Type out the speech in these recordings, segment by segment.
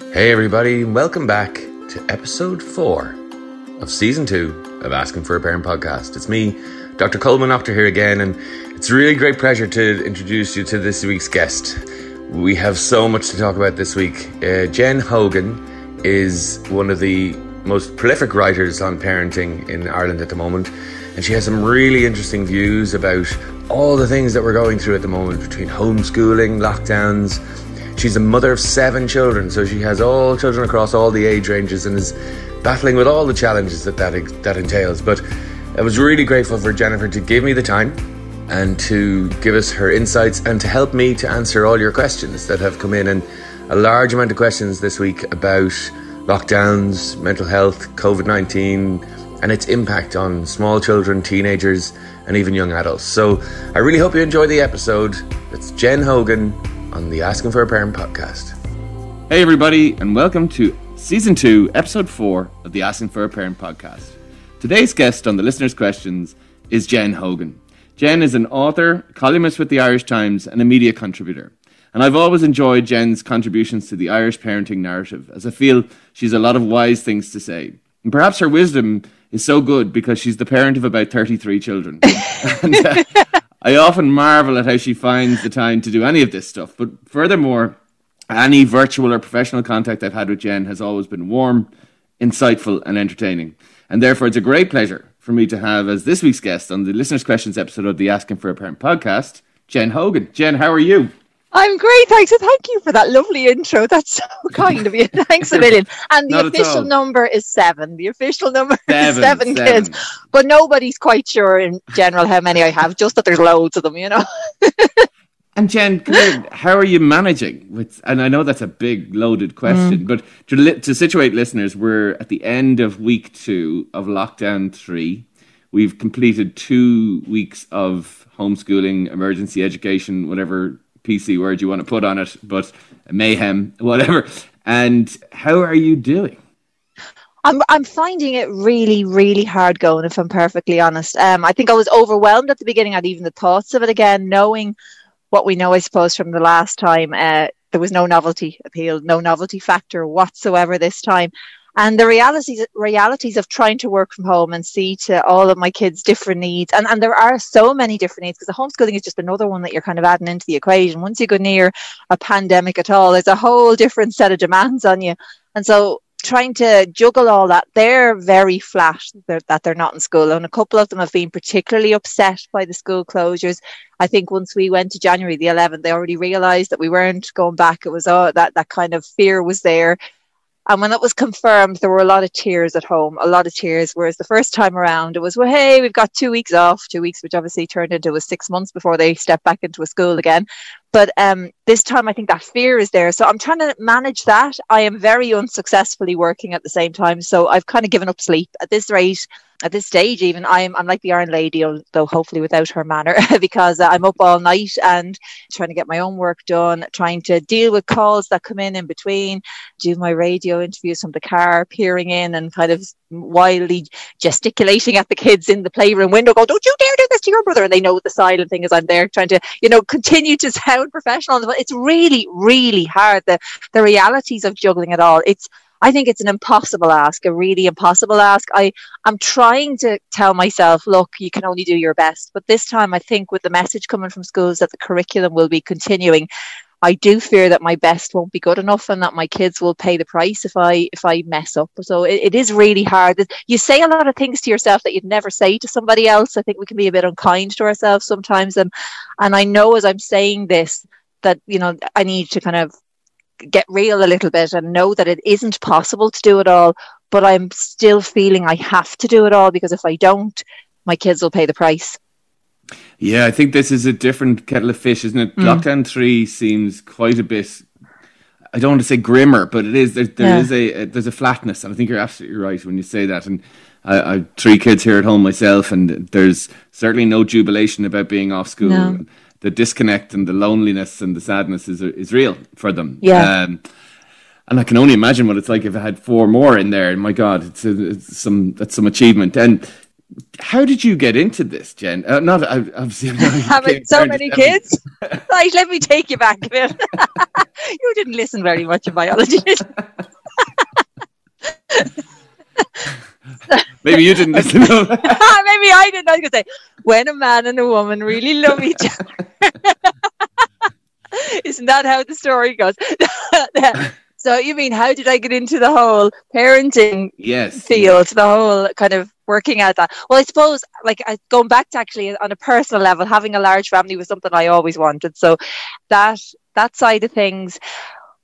Hey, everybody, welcome back to episode four of season two of Asking for a Parent podcast. It's me, Dr. Colman Noctor, here again, and it's a really great pleasure to introduce you to this week's guest. We have so much to talk about this week. Uh, Jen Hogan is one of the most prolific writers on parenting in Ireland at the moment, and she has some really interesting views about all the things that we're going through at the moment between homeschooling, lockdowns, She's a mother of seven children, so she has all children across all the age ranges and is battling with all the challenges that that, that entails. But I was really grateful for Jennifer to give me the time and to give us her insights and to help me to answer all your questions that have come in. And a large amount of questions this week about lockdowns, mental health, COVID 19, and its impact on small children, teenagers, and even young adults. So I really hope you enjoy the episode. It's Jen Hogan on the Asking for a Parent podcast. Hey, everybody, and welcome to season two, episode four of the Asking for a Parent podcast. Today's guest on the listeners' questions is Jen Hogan. Jen is an author, columnist with the Irish Times, and a media contributor. And I've always enjoyed Jen's contributions to the Irish parenting narrative, as I feel she's a lot of wise things to say. And perhaps her wisdom is so good because she's the parent of about 33 children. and, uh, I often marvel at how she finds the time to do any of this stuff. But furthermore, any virtual or professional contact I've had with Jen has always been warm, insightful, and entertaining. And therefore, it's a great pleasure for me to have as this week's guest on the Listeners' Questions episode of the Asking for a Parent podcast, Jen Hogan. Jen, how are you? I'm great, thanks. And thank you for that lovely intro. That's so kind of you. Thanks a million. And the official number is seven. The official number seven, is seven, seven, kids. But nobody's quite sure in general how many I have, just that there's loads of them, you know. and Jen, here, how are you managing with and I know that's a big loaded question, mm. but to to situate listeners, we're at the end of week two of lockdown three. We've completed two weeks of homeschooling, emergency education, whatever PC word you want to put on it, but mayhem, whatever. And how are you doing? I'm I'm finding it really really hard going. If I'm perfectly honest, um, I think I was overwhelmed at the beginning at even the thoughts of it again, knowing what we know, I suppose, from the last time. Uh, there was no novelty appeal, no novelty factor whatsoever this time and the realities realities of trying to work from home and see to all of my kids different needs. And and there are so many different needs because the homeschooling is just another one that you're kind of adding into the equation. Once you go near a pandemic at all there's a whole different set of demands on you. And so trying to juggle all that they're very flat they're, that they're not in school. And a couple of them have been particularly upset by the school closures. I think once we went to january the 11th they already realized that we weren't going back. It was all that that kind of fear was there and when that was confirmed, there were a lot of tears at home, a lot of tears. Whereas the first time around, it was, well, hey, we've got two weeks off, two weeks, which obviously turned into a six months before they step back into a school again. But um, this time, I think that fear is there. So I'm trying to manage that. I am very unsuccessfully working at the same time. So I've kind of given up sleep at this rate at this stage, even I'm I'm like the Iron Lady, though hopefully without her manner, because uh, I'm up all night and trying to get my own work done, trying to deal with calls that come in in between, do my radio interviews from the car, peering in and kind of wildly gesticulating at the kids in the playroom window, go, "Don't you dare do this to your brother!" And they know the silent thing is I'm there trying to, you know, continue to sound professional. It's really, really hard. The the realities of juggling it all. It's I think it's an impossible ask, a really impossible ask. I, I'm trying to tell myself, look, you can only do your best. But this time, I think with the message coming from schools that the curriculum will be continuing, I do fear that my best won't be good enough and that my kids will pay the price if I if I mess up. So it, it is really hard. You say a lot of things to yourself that you'd never say to somebody else. I think we can be a bit unkind to ourselves sometimes. And and I know as I'm saying this that you know I need to kind of get real a little bit and know that it isn't possible to do it all, but I'm still feeling I have to do it all because if I don't, my kids will pay the price. Yeah, I think this is a different kettle of fish, isn't it? Mm. Lockdown three seems quite a bit. I don't want to say grimmer, but it is. There, there yeah. is a, a, there's a flatness, and I think you're absolutely right when you say that. And I, I have three kids here at home myself, and there's certainly no jubilation about being off school. No the disconnect and the loneliness and the sadness is is real for them. Yeah. Um, and I can only imagine what it's like if I had four more in there. My God, it's, a, it's some that's some achievement. And how did you get into this, Jen? Uh, not obviously having so many kids. right, let me take you back a bit. you didn't listen very much in biology. Maybe you didn't listen. Maybe I didn't. I was going to say, when a man and a woman really love each other. Isn't that how the story goes? so you mean how did I get into the whole parenting yes, field, the whole kind of working at that? Well, I suppose like going back to actually on a personal level, having a large family was something I always wanted. So that that side of things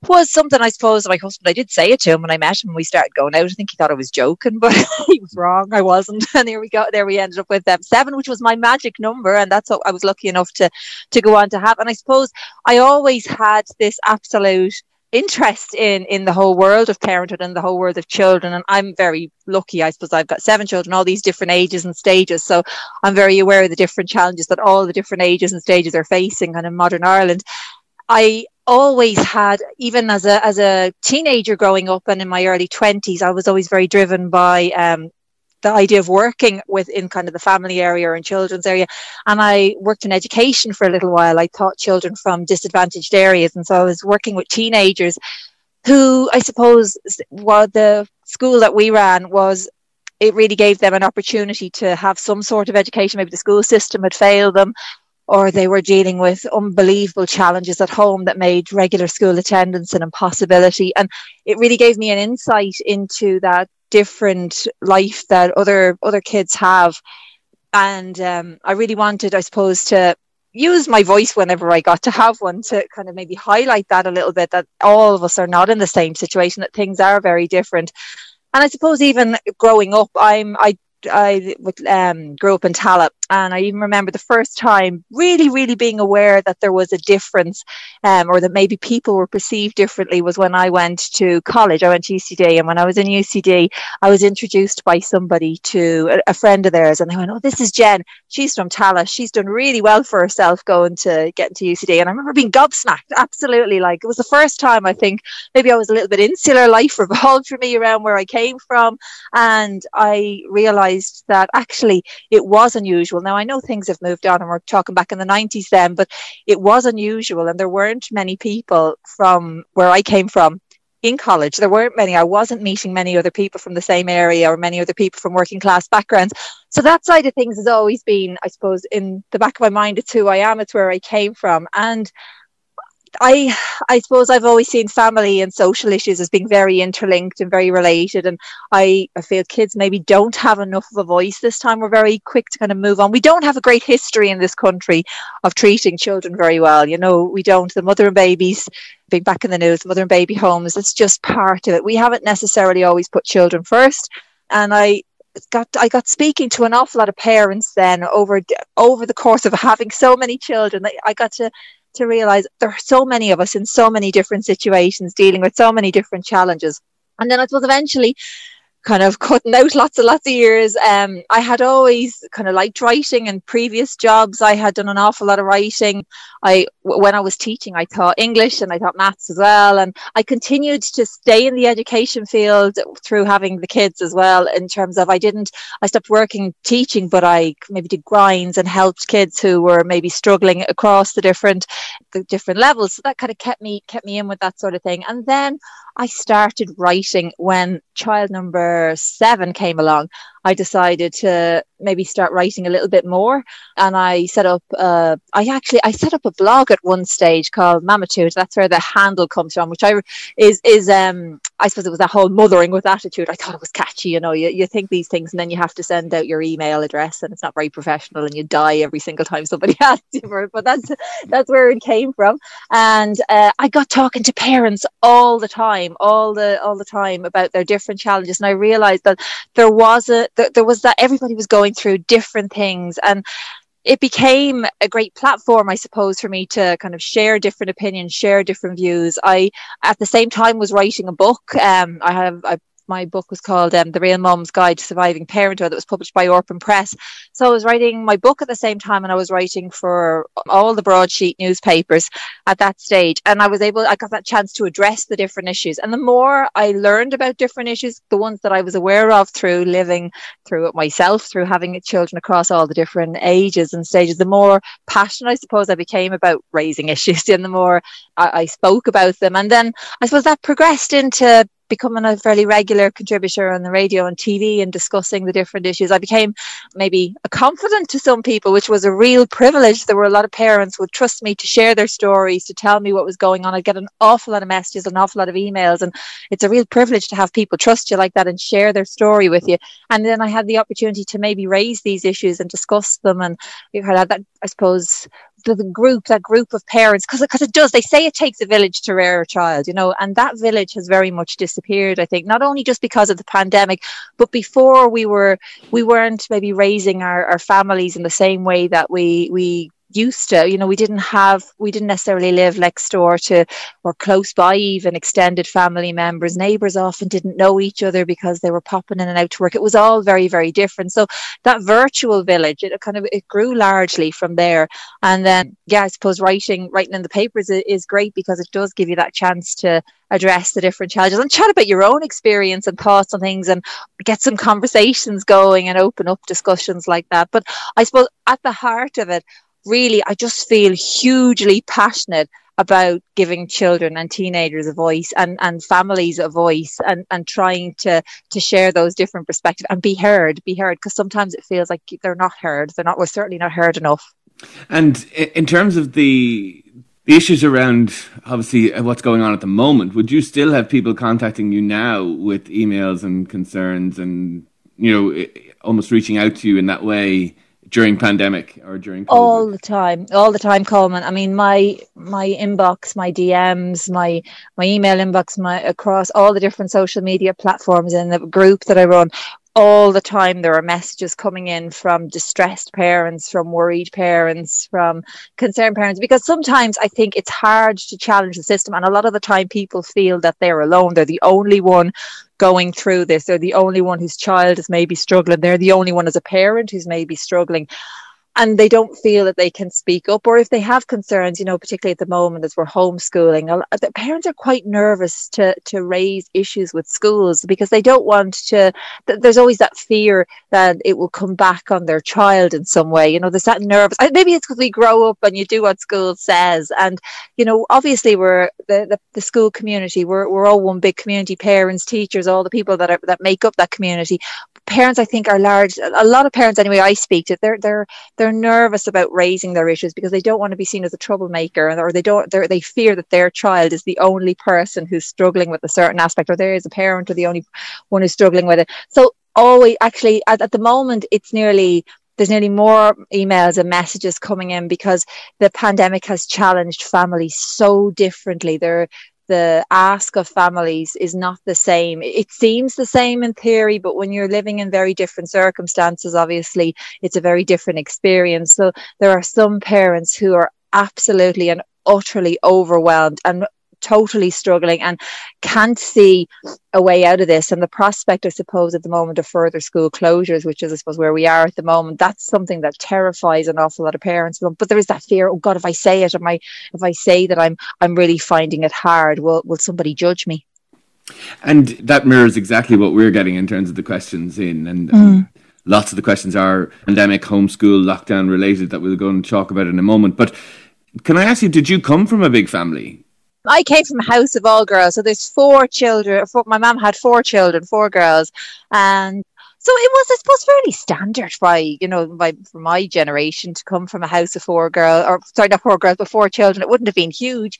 was something I suppose my husband I did say it to him when I met him we started going out. I think he thought I was joking, but he was wrong. I wasn't. And here we go. There we ended up with um, seven, which was my magic number, and that's what I was lucky enough to to go on to have. And I suppose I always had this absolute interest in in the whole world of parenthood and the whole world of children and i'm very lucky i suppose i've got seven children all these different ages and stages so i'm very aware of the different challenges that all the different ages and stages are facing and in modern ireland i always had even as a as a teenager growing up and in my early 20s i was always very driven by um, the idea of working within kind of the family area in children's area. And i worked in education for a little while. I taught children from disadvantaged areas. And so i was working with teenagers who i suppose while the school that we ran was it really gave them an opportunity to have some sort of education. Maybe the school system had failed them or they were dealing with unbelievable challenges at home that made regular school attendance an impossibility. And it really gave me an insight into that different life that other other kids have. And um, I really wanted, I suppose, to use my voice whenever I got to have one to kind of maybe highlight that a little bit that all of us are not in the same situation, that things are very different. And I suppose even growing up, I'm I I um, grew up in Tallaght, and I even remember the first time really, really being aware that there was a difference, um, or that maybe people were perceived differently, was when I went to college. I went to UCD, and when I was in UCD, I was introduced by somebody to a, a friend of theirs, and they went, "Oh, this is Jen. She's from Tallaght. She's done really well for herself going to get into UCD." And I remember being gobsmacked, absolutely. Like it was the first time I think maybe I was a little bit insular. Life revolved for me around where I came from, and I realized that actually it was unusual. Now, I know things have moved on and we're talking back in the 90s then, but it was unusual and there weren't many people from where I came from in college. There weren't many. I wasn't meeting many other people from the same area or many other people from working class backgrounds. So that side of things has always been, I suppose, in the back of my mind, it's who I am, it's where I came from. And I I suppose I've always seen family and social issues as being very interlinked and very related. And I, I feel kids maybe don't have enough of a voice this time. We're very quick to kind of move on. We don't have a great history in this country of treating children very well. You know, we don't. The mother and babies being back in the news, mother and baby homes, it's just part of it. We haven't necessarily always put children first. And I got I got speaking to an awful lot of parents then over over the course of having so many children. I got to to realize there are so many of us in so many different situations dealing with so many different challenges. And then I suppose eventually kind of cutting out lots and lots of years. Um, I had always kind of liked writing and previous jobs. I had done an awful lot of writing. I, when I was teaching, I taught English and I taught maths as well. And I continued to stay in the education field through having the kids as well, in terms of I didn't, I stopped working teaching, but I maybe did grinds and helped kids who were maybe struggling across the different, the different levels. So that kind of kept me, kept me in with that sort of thing. And then I started writing when child number seven came along. I decided to maybe start writing a little bit more, and I set up. Uh, I actually I set up a blog at one stage called Mamatude. That's where the handle comes from, which I is is um I suppose it was that whole mothering with attitude. I thought it was catchy. You know, you, you think these things, and then you have to send out your email address, and it's not very professional, and you die every single time somebody asks you for it. But that's that's where it came from, and uh, I got talking to parents all the time, all the all the time about their different challenges, and I realized that there was a there, there was that everybody was going through different things and it became a great platform, I suppose, for me to kind of share different opinions, share different views. I, at the same time, was writing a book. Um, I have, I my book was called um, The Real Mum's Guide to Surviving Parenthood that was published by Orpen Press. So I was writing my book at the same time and I was writing for all the broadsheet newspapers at that stage. And I was able, I got that chance to address the different issues. And the more I learned about different issues, the ones that I was aware of through living through it myself, through having children across all the different ages and stages, the more passionate I suppose I became about raising issues and the more I, I spoke about them. And then I suppose that progressed into becoming a fairly regular contributor on the radio and TV and discussing the different issues. I became maybe a confidant to some people, which was a real privilege. There were a lot of parents who would trust me to share their stories, to tell me what was going on. I'd get an awful lot of messages, an awful lot of emails, and it's a real privilege to have people trust you like that and share their story with you. And then I had the opportunity to maybe raise these issues and discuss them. And we've had that, I suppose, the, group, that group of parents, because it does. They say it takes a village to rear a child, you know, and that village has very much disappeared. I think not only just because of the pandemic, but before we were we weren't maybe raising our, our families in the same way that we we used to you know we didn't have we didn't necessarily live next door to or close by even extended family members. Neighbors often didn't know each other because they were popping in and out to work. It was all very very different. So that virtual village it kind of it grew largely from there. And then yeah i suppose writing writing in the papers is great because it does give you that chance to address the different challenges and chat about your own experience and thoughts on things and get some conversations going and open up discussions like that. But i suppose at the heart of it really, I just feel hugely passionate about giving children and teenagers a voice and, and families a voice and, and trying to to share those different perspectives and be heard, be heard because sometimes it feels like they're not heard. They're not we're certainly not heard enough. And in terms of the the issues around obviously uh, what's going on at the moment, would you still have people contacting you now with emails and concerns and you know almost reaching out to you in that way? During pandemic or during COVID? all the time all the time colman i mean my my inbox my dms my my email inbox my across all the different social media platforms and the group that i run all the time there are messages coming in from distressed parents from worried parents from concerned parents because sometimes i think it's hard to challenge the system and a lot of the time people feel that they're alone they're the only one going through this. They're the only one whose child is maybe struggling. They're the only one as a parent who's maybe struggling and they don't feel that they can speak up or if they have concerns you know particularly at the moment as we're homeschooling the parents are quite nervous to to raise issues with schools because they don't want to there's always that fear that it will come back on their child in some way you know there's that nervous maybe it's because we grow up and you do what school says and you know obviously we're the, the, the school community we're, we're all one big community parents teachers all the people that are that make up that community. Parents i think are large a lot of parents anyway i speak to they're they're they're they're nervous about raising their issues because they don't want to be seen as a troublemaker or they don't they fear that their child is the only person who's struggling with a certain aspect or there is a parent or the only one who's struggling with it so always actually at, at the moment it's nearly there's nearly more emails and messages coming in because the pandemic has challenged families so differently. There, the ask of families is not the same. It seems the same in theory, but when you're living in very different circumstances, obviously it's a very different experience. So there are some parents who are absolutely and utterly overwhelmed and totally struggling and can't see a way out of this. And the prospect, I suppose, at the moment of further school closures, which is, I suppose, where we are at the moment, that's something that terrifies an awful lot of parents. But there is that fear, oh God, if I say it, am I, if I say that I'm, I'm really finding it hard, will, will somebody judge me? And that mirrors exactly what we're getting in terms of the questions in. And, mm. lots of the questions are pandemic, homeschool, lockdown related that we'll go and talk about in a moment. But can I ask you, did you come from a big family? I came from a house of all girls, so there's four children. Four, my mum had four children, four girls, and so it was, I suppose, fairly standard by you know by for my generation to come from a house of four girls, or sorry, not four girls, but four children. It wouldn't have been huge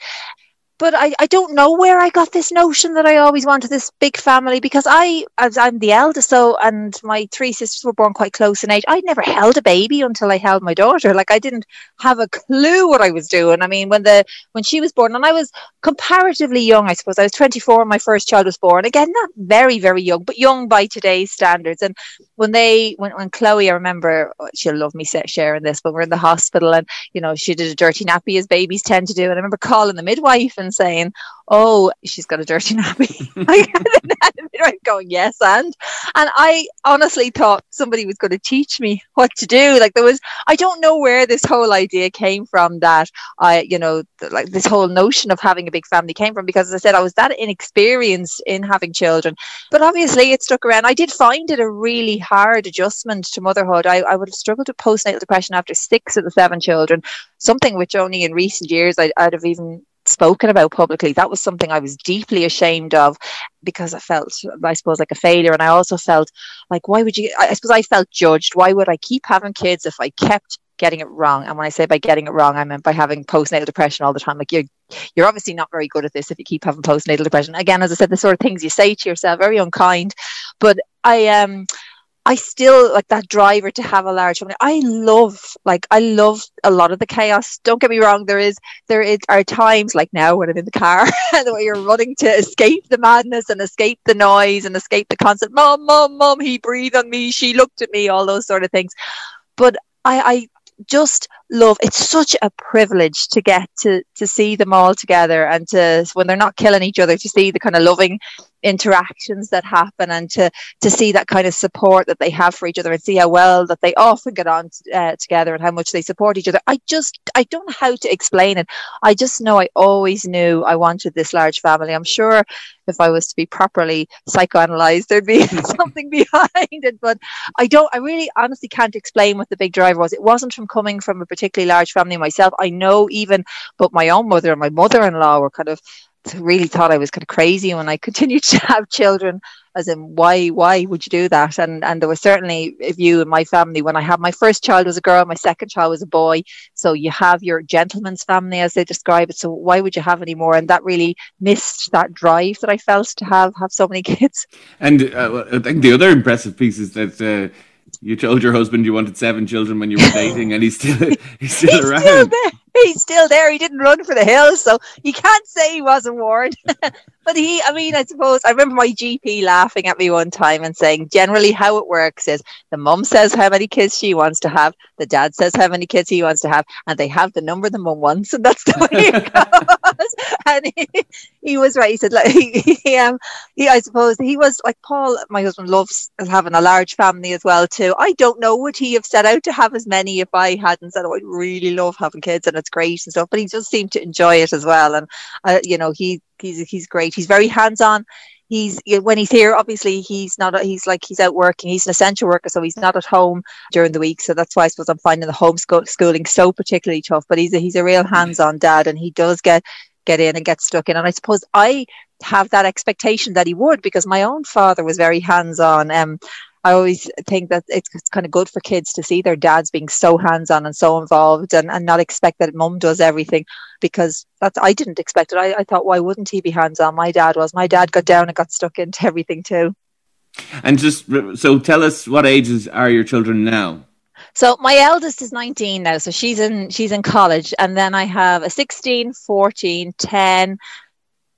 but I, I don't know where I got this notion that I always wanted this big family because I I'm the eldest so and my three sisters were born quite close in age. I'd never held a baby until I held my daughter. Like I didn't have a clue what I was doing. I mean when the when she was born and I was comparatively young, I suppose. I was 24 when my first child was born. Again, not very, very young, but young by today's standards. And when they when when Chloe, I remember she'll love me sharing this, but we're in the hospital and you know, she did a dirty nappy as babies tend to do. And I remember calling the midwife and saying, "Oh, she's got a dirty nappy." I'm going, "Yes," and and I honestly thought somebody was going to teach me what to do. Like there was, I don't know where this whole idea came from. That I, you know, like this whole notion of having a big family came from because, as I said, I was that inexperienced in having children. But obviously, it stuck around. I did find it a really hard adjustment to motherhood. I, I would have struggled with postnatal depression after six of the seven children. Something which only in recent years I'd, I'd have even spoken about publicly. That was something I was deeply ashamed of because I felt, I suppose, like a failure. And I also felt like, why would you, I suppose I felt judged. Why would I keep having kids if I kept getting it wrong? And when I say by getting it wrong, I meant by having postnatal depression all the time. Like you're, you're obviously not very good at this if you keep having postnatal depression. Again, as I said, the sort of things you say to yourself, very unkind. But I, um, I still like that driver to have a large family. I love, like, I love a lot of the chaos. Don't get me wrong. There is, there is, are times like now when I'm in the car and where you're running to escape the madness and escape the noise and escape the constant, mom, mom, mom, he breathed on me. She looked at me, all those sort of things. But I, I just love it's such a privilege to get to to see them all together and to when they're not killing each other to see the kind of loving interactions that happen and to to see that kind of support that they have for each other and see how well that they often get on uh, together and how much they support each other. I just i don't know how to explain it. I just know i always knew i wanted this large family. I'm sure if i was to be properly psychoanalyzed there'd be something behind it but i don't i really honestly can't explain what the big driver was. It wasn't from coming from a particularly large family myself. I know even but my own mother and my mother-in-law were kind of really thought I was kind of crazy when I continued to have children. As in, why why would you do that? And and there was certainly a view in my family when I had my first child was a girl, my second child was a boy. So you have your gentleman's family as they describe it. So why would you have any more? And that really missed that drive that I felt to have have so many kids. And uh, I think the other impressive piece is that. Uh, you told your husband you wanted seven children when you were dating, and he's still he's still he's around. Still he's still there. He didn't run for the hills, so you can't say he wasn't warned. but he, I mean, I suppose I remember my GP laughing at me one time and saying, generally, how it works is the mum says how many kids she wants to have, the dad says how many kids he wants to have, and they have the number the mum wants, and that's the way it goes. and he, he, was right. He said, like, he, he, um, he, I suppose he was like Paul. My husband loves having a large family as well too. I don't know would he have set out to have as many if I hadn't said, oh, I really love having kids, and it's great and stuff. But he just seemed to enjoy it as well, and uh, you know, he he's he's great. He's very hands on. He's when he's here. Obviously, he's not. He's like he's out working. He's an essential worker, so he's not at home during the week. So that's why I suppose I'm finding the homeschooling so particularly tough. But he's a, he's a real hands on dad, and he does get get in and get stuck in. And I suppose I have that expectation that he would because my own father was very hands on. Um, I always think that it's, it's kind of good for kids to see their dads being so hands on and so involved and, and not expect that mum does everything because that's I didn't expect it. I, I thought, why wouldn't he be hands on? My dad was. My dad got down and got stuck into everything too. And just so tell us what ages are your children now? So my eldest is 19 now, so she's in she's in college, and then I have a 16, 14, 10.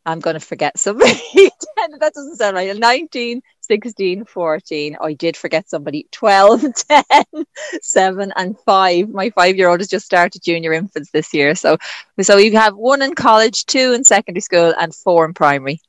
I'm going to forget somebody. 10, that doesn't sound right. 19, 16, 14. I did forget somebody. 12, 10, 7, and 5. My five year old has just started junior infants this year. So, so we have one in college, two in secondary school, and four in primary.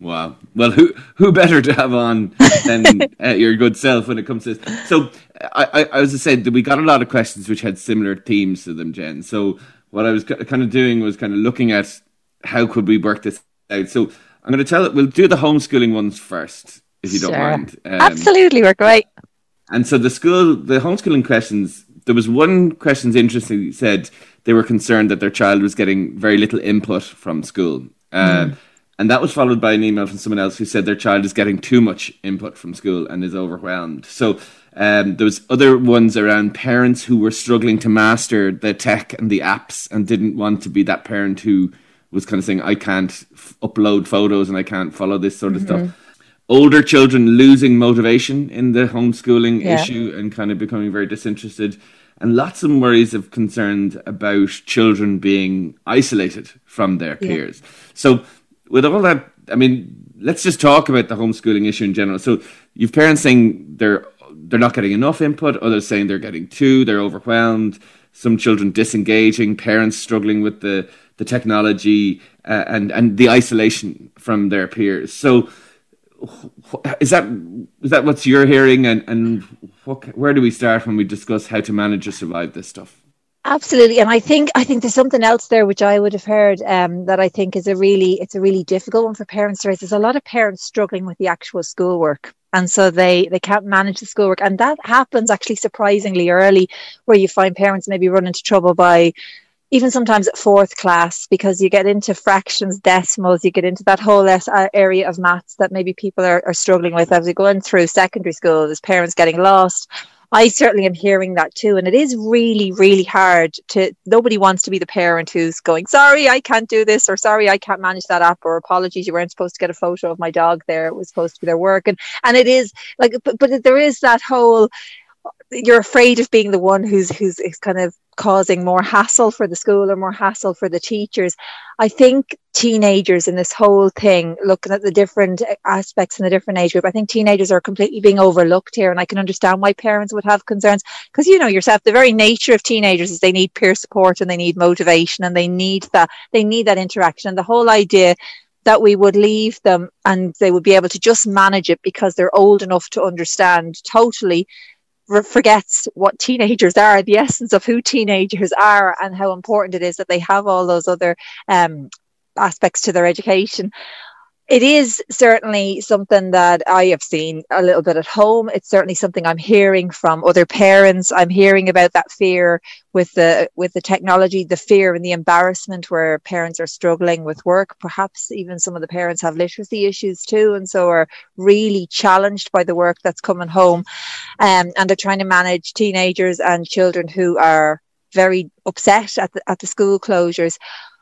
Wow. Well, who who better to have on than uh, your good self when it comes to this? So, I, I, as I said, we got a lot of questions which had similar themes to them, Jen. So, what I was kind of doing was kind of looking at how could we work this out. So, I'm going to tell it. We'll do the homeschooling ones first, if you sure. don't mind. Um, Absolutely, we're great. And so the school, the homeschooling questions, there was one question interesting said they were concerned that their child was getting very little input from school. Uh, mm. And that was followed by an email from someone else who said their child is getting too much input from school and is overwhelmed. So um, there was other ones around parents who were struggling to master the tech and the apps and didn't want to be that parent who was kind of saying, I can't f- upload photos and I can't follow this sort of mm-hmm. stuff older children losing motivation in the homeschooling yeah. issue and kind of becoming very disinterested and lots of worries of concerned about children being isolated from their yeah. peers so with all that i mean let's just talk about the homeschooling issue in general so you've parents saying they're they're not getting enough input others saying they're getting too they're overwhelmed some children disengaging parents struggling with the the technology uh, and and the isolation from their peers. So is that is that what's you're hearing and and what, where do we start when we discuss how to manage or survive this stuff? Absolutely, and I think I think there's something else there which I would have heard um, that I think is a really it's a really difficult one for parents to raise. There's a lot of parents struggling with the actual schoolwork, and so they they can't manage the schoolwork, and that happens actually surprisingly early, where you find parents maybe run into trouble by even sometimes at fourth class because you get into fractions, decimals, you get into that whole uh, area of maths that maybe people are, are struggling with as they're going through secondary school. There's parents getting lost I certainly am hearing that too. And it is really, really hard to, nobody wants to be the parent who's going, sorry, I can't do this, or sorry, I can't manage that app, or apologies, you weren't supposed to get a photo of my dog there. It was supposed to be their work. And, and it is like, but, but there is that whole, you're afraid of being the one who's who's kind of causing more hassle for the school or more hassle for the teachers. I think teenagers in this whole thing, looking at the different aspects in the different age group, I think teenagers are completely being overlooked here. And I can understand why parents would have concerns because, you know, yourself, the very nature of teenagers is they need peer support and they need motivation and they need that, they need that interaction. And the whole idea that we would leave them and they would be able to just manage it because they're old enough to understand totally forgets what teenagers are, the essence of who teenagers are, and how important it is that they have all those other um, aspects to their education it is certainly something that I have seen a little bit at home. It's certainly something I'm hearing from other parents. I'm hearing about that fear with the with the technology, the fear and the embarrassment where parents are struggling with work. Perhaps even some of the parents have literacy issues too, and so are really challenged by the work that's coming home. Um, and they're trying to manage teenagers and children who are very upset at the, at the school closures.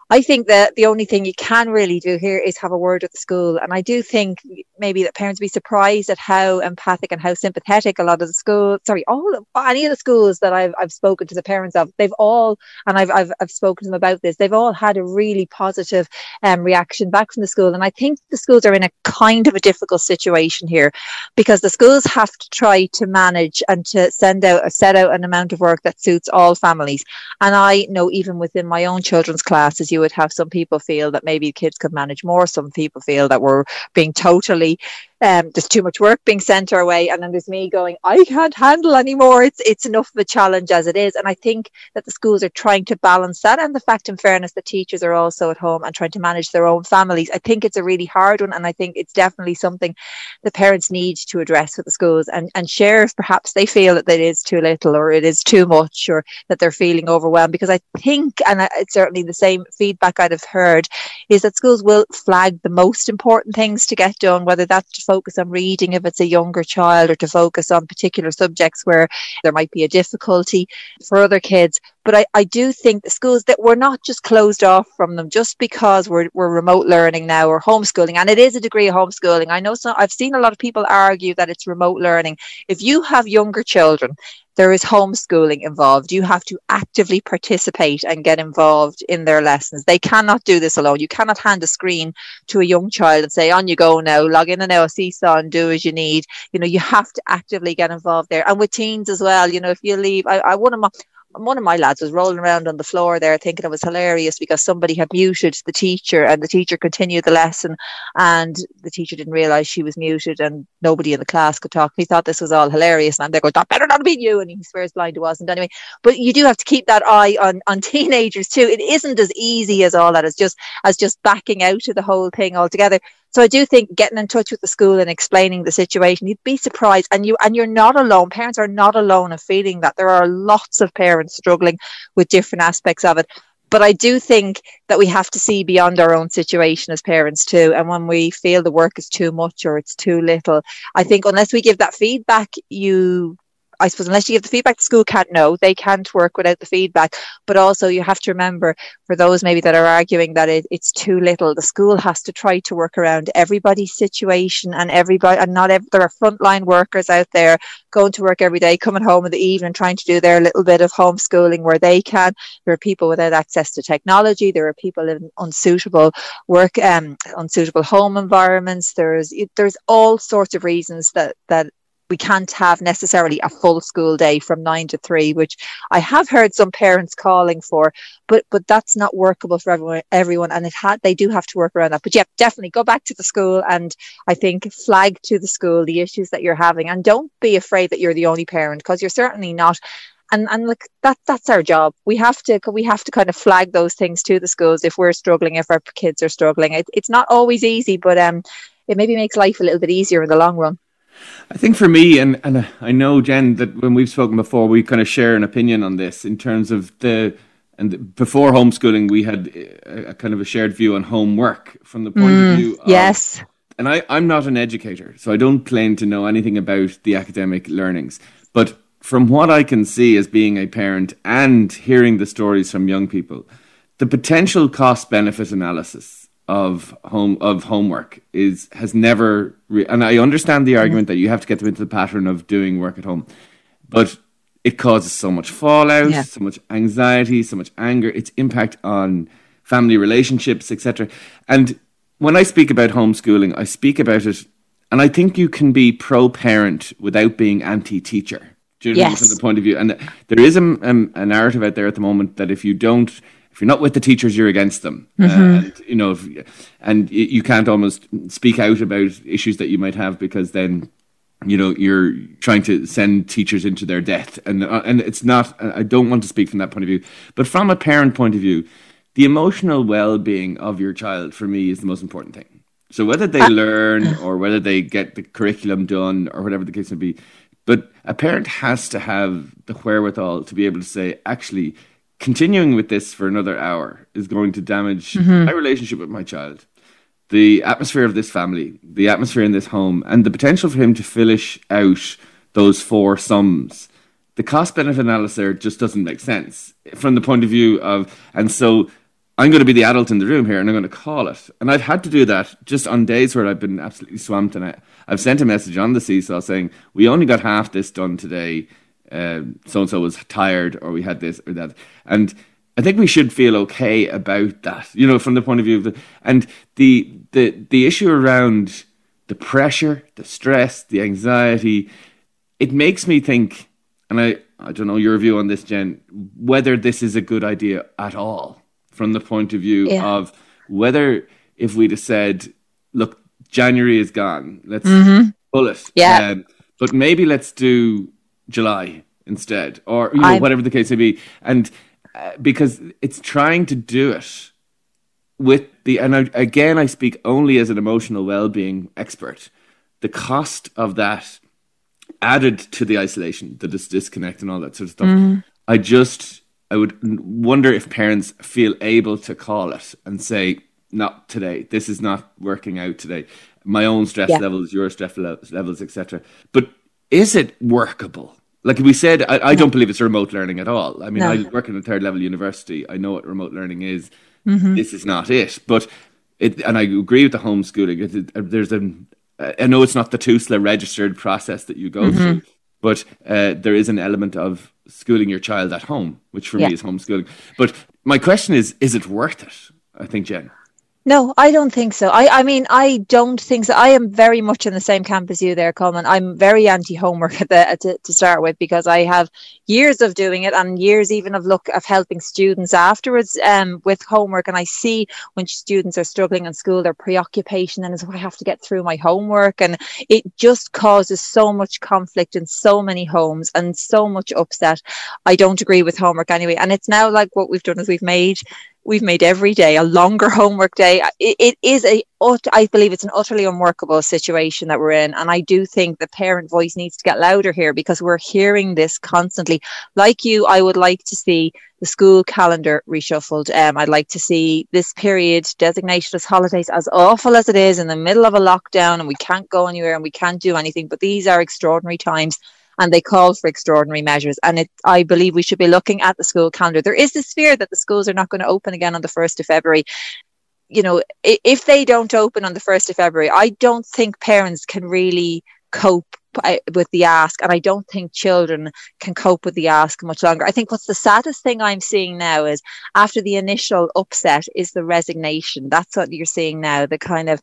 I think that the only thing you can really do here is have a word with the school. And I do think maybe that parents be surprised at how empathic and how sympathetic a lot of the schools, sorry, all of, any of the schools that I've, I've spoken to the parents of, they've all, and I've, I've, I've spoken to them about this, they've all had a really positive um, reaction back from the school. And I think the schools are in a kind of a difficult situation here because the schools have to try to manage and to send out set out an amount of work that suits all families. And I know even within my own children's classes, you would have some people feel that maybe kids could manage more. Some people feel that we're being totally um, there's too much work being sent our way, and then there's me going, I can't handle anymore. It's it's enough of a challenge as it is, and I think that the schools are trying to balance that, and the fact, in fairness, that teachers are also at home and trying to manage their own families. I think it's a really hard one, and I think it's definitely something the parents need to address with the schools and and share if perhaps they feel that it is too little or it is too much or that they're feeling overwhelmed. Because I think, and it's certainly the same feedback I'd have heard, is that schools will flag the most important things to get done, whether that's focus on reading if it's a younger child or to focus on particular subjects where there might be a difficulty for other kids. But I, I do think the schools that we're not just closed off from them just because we're, we're remote learning now or homeschooling. And it is a degree of homeschooling. I know so I've seen a lot of people argue that it's remote learning. If you have younger children there is homeschooling involved. You have to actively participate and get involved in their lessons. They cannot do this alone. You cannot hand a screen to a young child and say, on you go now, log in and now seesaw and do as you need. You know, you have to actively get involved there. And with teens as well, you know, if you leave, I, I my, one of my lads was rolling around on the floor there thinking it was hilarious because somebody had muted the teacher and the teacher continued the lesson and the teacher didn't realize she was muted and nobody in the class could talk. He thought this was all hilarious and they're going, that better not be you. And he swears blind it wasn't anyway. But you do have to keep that eye on, on teenagers too. It isn't as easy as all that as just, as just backing out of the whole thing altogether. So I do think getting in touch with the school and explaining the situation, you'd be surprised. And you and you're not alone. Parents are not alone in feeling that. There are lots of parents struggling with different aspects of it. But I do think that we have to see beyond our own situation as parents too. And when we feel the work is too much or it's too little, I think unless we give that feedback, you I suppose unless you give the feedback, the school can't know. They can't work without the feedback. But also, you have to remember for those maybe that are arguing that it, it's too little, the school has to try to work around everybody's situation and everybody, and not every, there are frontline workers out there going to work every day, coming home in the evening, trying to do their little bit of homeschooling where they can. There are people without access to technology. There are people in unsuitable work, um, unsuitable home environments. There's there's all sorts of reasons that that we can't have necessarily a full school day from nine to three, which I have heard some parents calling for, but but that's not workable for everyone. Everyone, and it had they do have to work around that. But yeah, definitely go back to the school, and I think flag to the school the issues that you're having, and don't be afraid that you're the only parent because you're certainly not. And and look, that that's our job. We have to we have to kind of flag those things to the schools if we're struggling, if our kids are struggling. It, it's not always easy, but um, it maybe makes life a little bit easier in the long run. I think for me, and, and I know, Jen, that when we've spoken before, we kind of share an opinion on this in terms of the. And before homeschooling, we had a, a kind of a shared view on homework from the point mm, of view of. Yes. And I, I'm not an educator, so I don't claim to know anything about the academic learnings. But from what I can see as being a parent and hearing the stories from young people, the potential cost benefit analysis of home of homework is has never re- and I understand the argument that you have to get them into the pattern of doing work at home, but it causes so much fallout, yeah. so much anxiety, so much anger, its impact on family relationships, etc. And when I speak about homeschooling, I speak about it, and I think you can be pro parent without being anti teacher. Yes. From the point of view, and there is a, a, a narrative out there at the moment that if you don't if you're not with the teachers, you're against them. Uh, mm-hmm. Uh, and, you know, if, and you can't almost speak out about issues that you might have because then you know you're trying to send teachers into their death and uh, and it's not i don't want to speak from that point of view but from a parent point of view the emotional well-being of your child for me is the most important thing so whether they uh, learn or whether they get the curriculum done or whatever the case may be but a parent has to have the wherewithal to be able to say actually continuing with this for another hour is going to damage mm-hmm. my relationship with my child, the atmosphere of this family, the atmosphere in this home, and the potential for him to finish out those four sums. The cost benefit analysis just doesn't make sense from the point of view of, and so I'm going to be the adult in the room here and I'm going to call it. And I've had to do that just on days where I've been absolutely swamped. And I, I've sent a message on the seesaw saying, We only got half this done today so and so was tired or we had this or that. And I think we should feel okay about that, you know, from the point of view of the and the the the issue around the pressure, the stress, the anxiety. It makes me think, and I I don't know your view on this, Jen, whether this is a good idea at all from the point of view yeah. of whether if we'd have said, look, January is gone, let's mm-hmm. pull it, yeah, um, but maybe let's do July instead, or you know whatever the case may be, and uh, because it's trying to do it with the and I, again I speak only as an emotional well-being expert. The cost of that added to the isolation, the dis- disconnect, and all that sort of stuff. Mm. I just I would wonder if parents feel able to call it and say, "Not today. This is not working out today." My own stress yeah. levels, your stress levels, etc. But is it workable? Like we said, I, I don't believe it's remote learning at all. I mean, no. I work in a third level university. I know what remote learning is. Mm-hmm. This is not it. But it, and I agree with the homeschooling. It, there's a, I know it's not the TUSLA registered process that you go mm-hmm. through, but uh, there is an element of schooling your child at home, which for yeah. me is homeschooling. But my question is, is it worth it? I think, Jen. No, I don't think so. I, I mean, I don't think so. I am very much in the same camp as you there, Colman. I'm very anti homework at the, to, to start with because I have years of doing it and years even of look of helping students afterwards um, with homework. And I see when students are struggling in school, their preoccupation and so I have to get through my homework, and it just causes so much conflict in so many homes and so much upset. I don't agree with homework anyway. And it's now like what we've done is we've made we've made every day a longer homework day. It, it is a, I believe it's an utterly unworkable situation that we're in. And I do think the parent voice needs to get louder here because we're hearing this constantly. Like you, I would like to see the school calendar reshuffled. Um, I'd like to see this period designated as holidays, as awful as it is in the middle of a lockdown and we can't go anywhere and we can't do anything. But these are extraordinary times and they call for extraordinary measures. And it, I believe we should be looking at the school calendar. There is this fear that the schools are not going to open again on the 1st of February. You know, if they don't open on the 1st of February, I don't think parents can really cope with the ask and i don't think children can cope with the ask much longer i think what's the saddest thing i'm seeing now is after the initial upset is the resignation that's what you're seeing now the kind of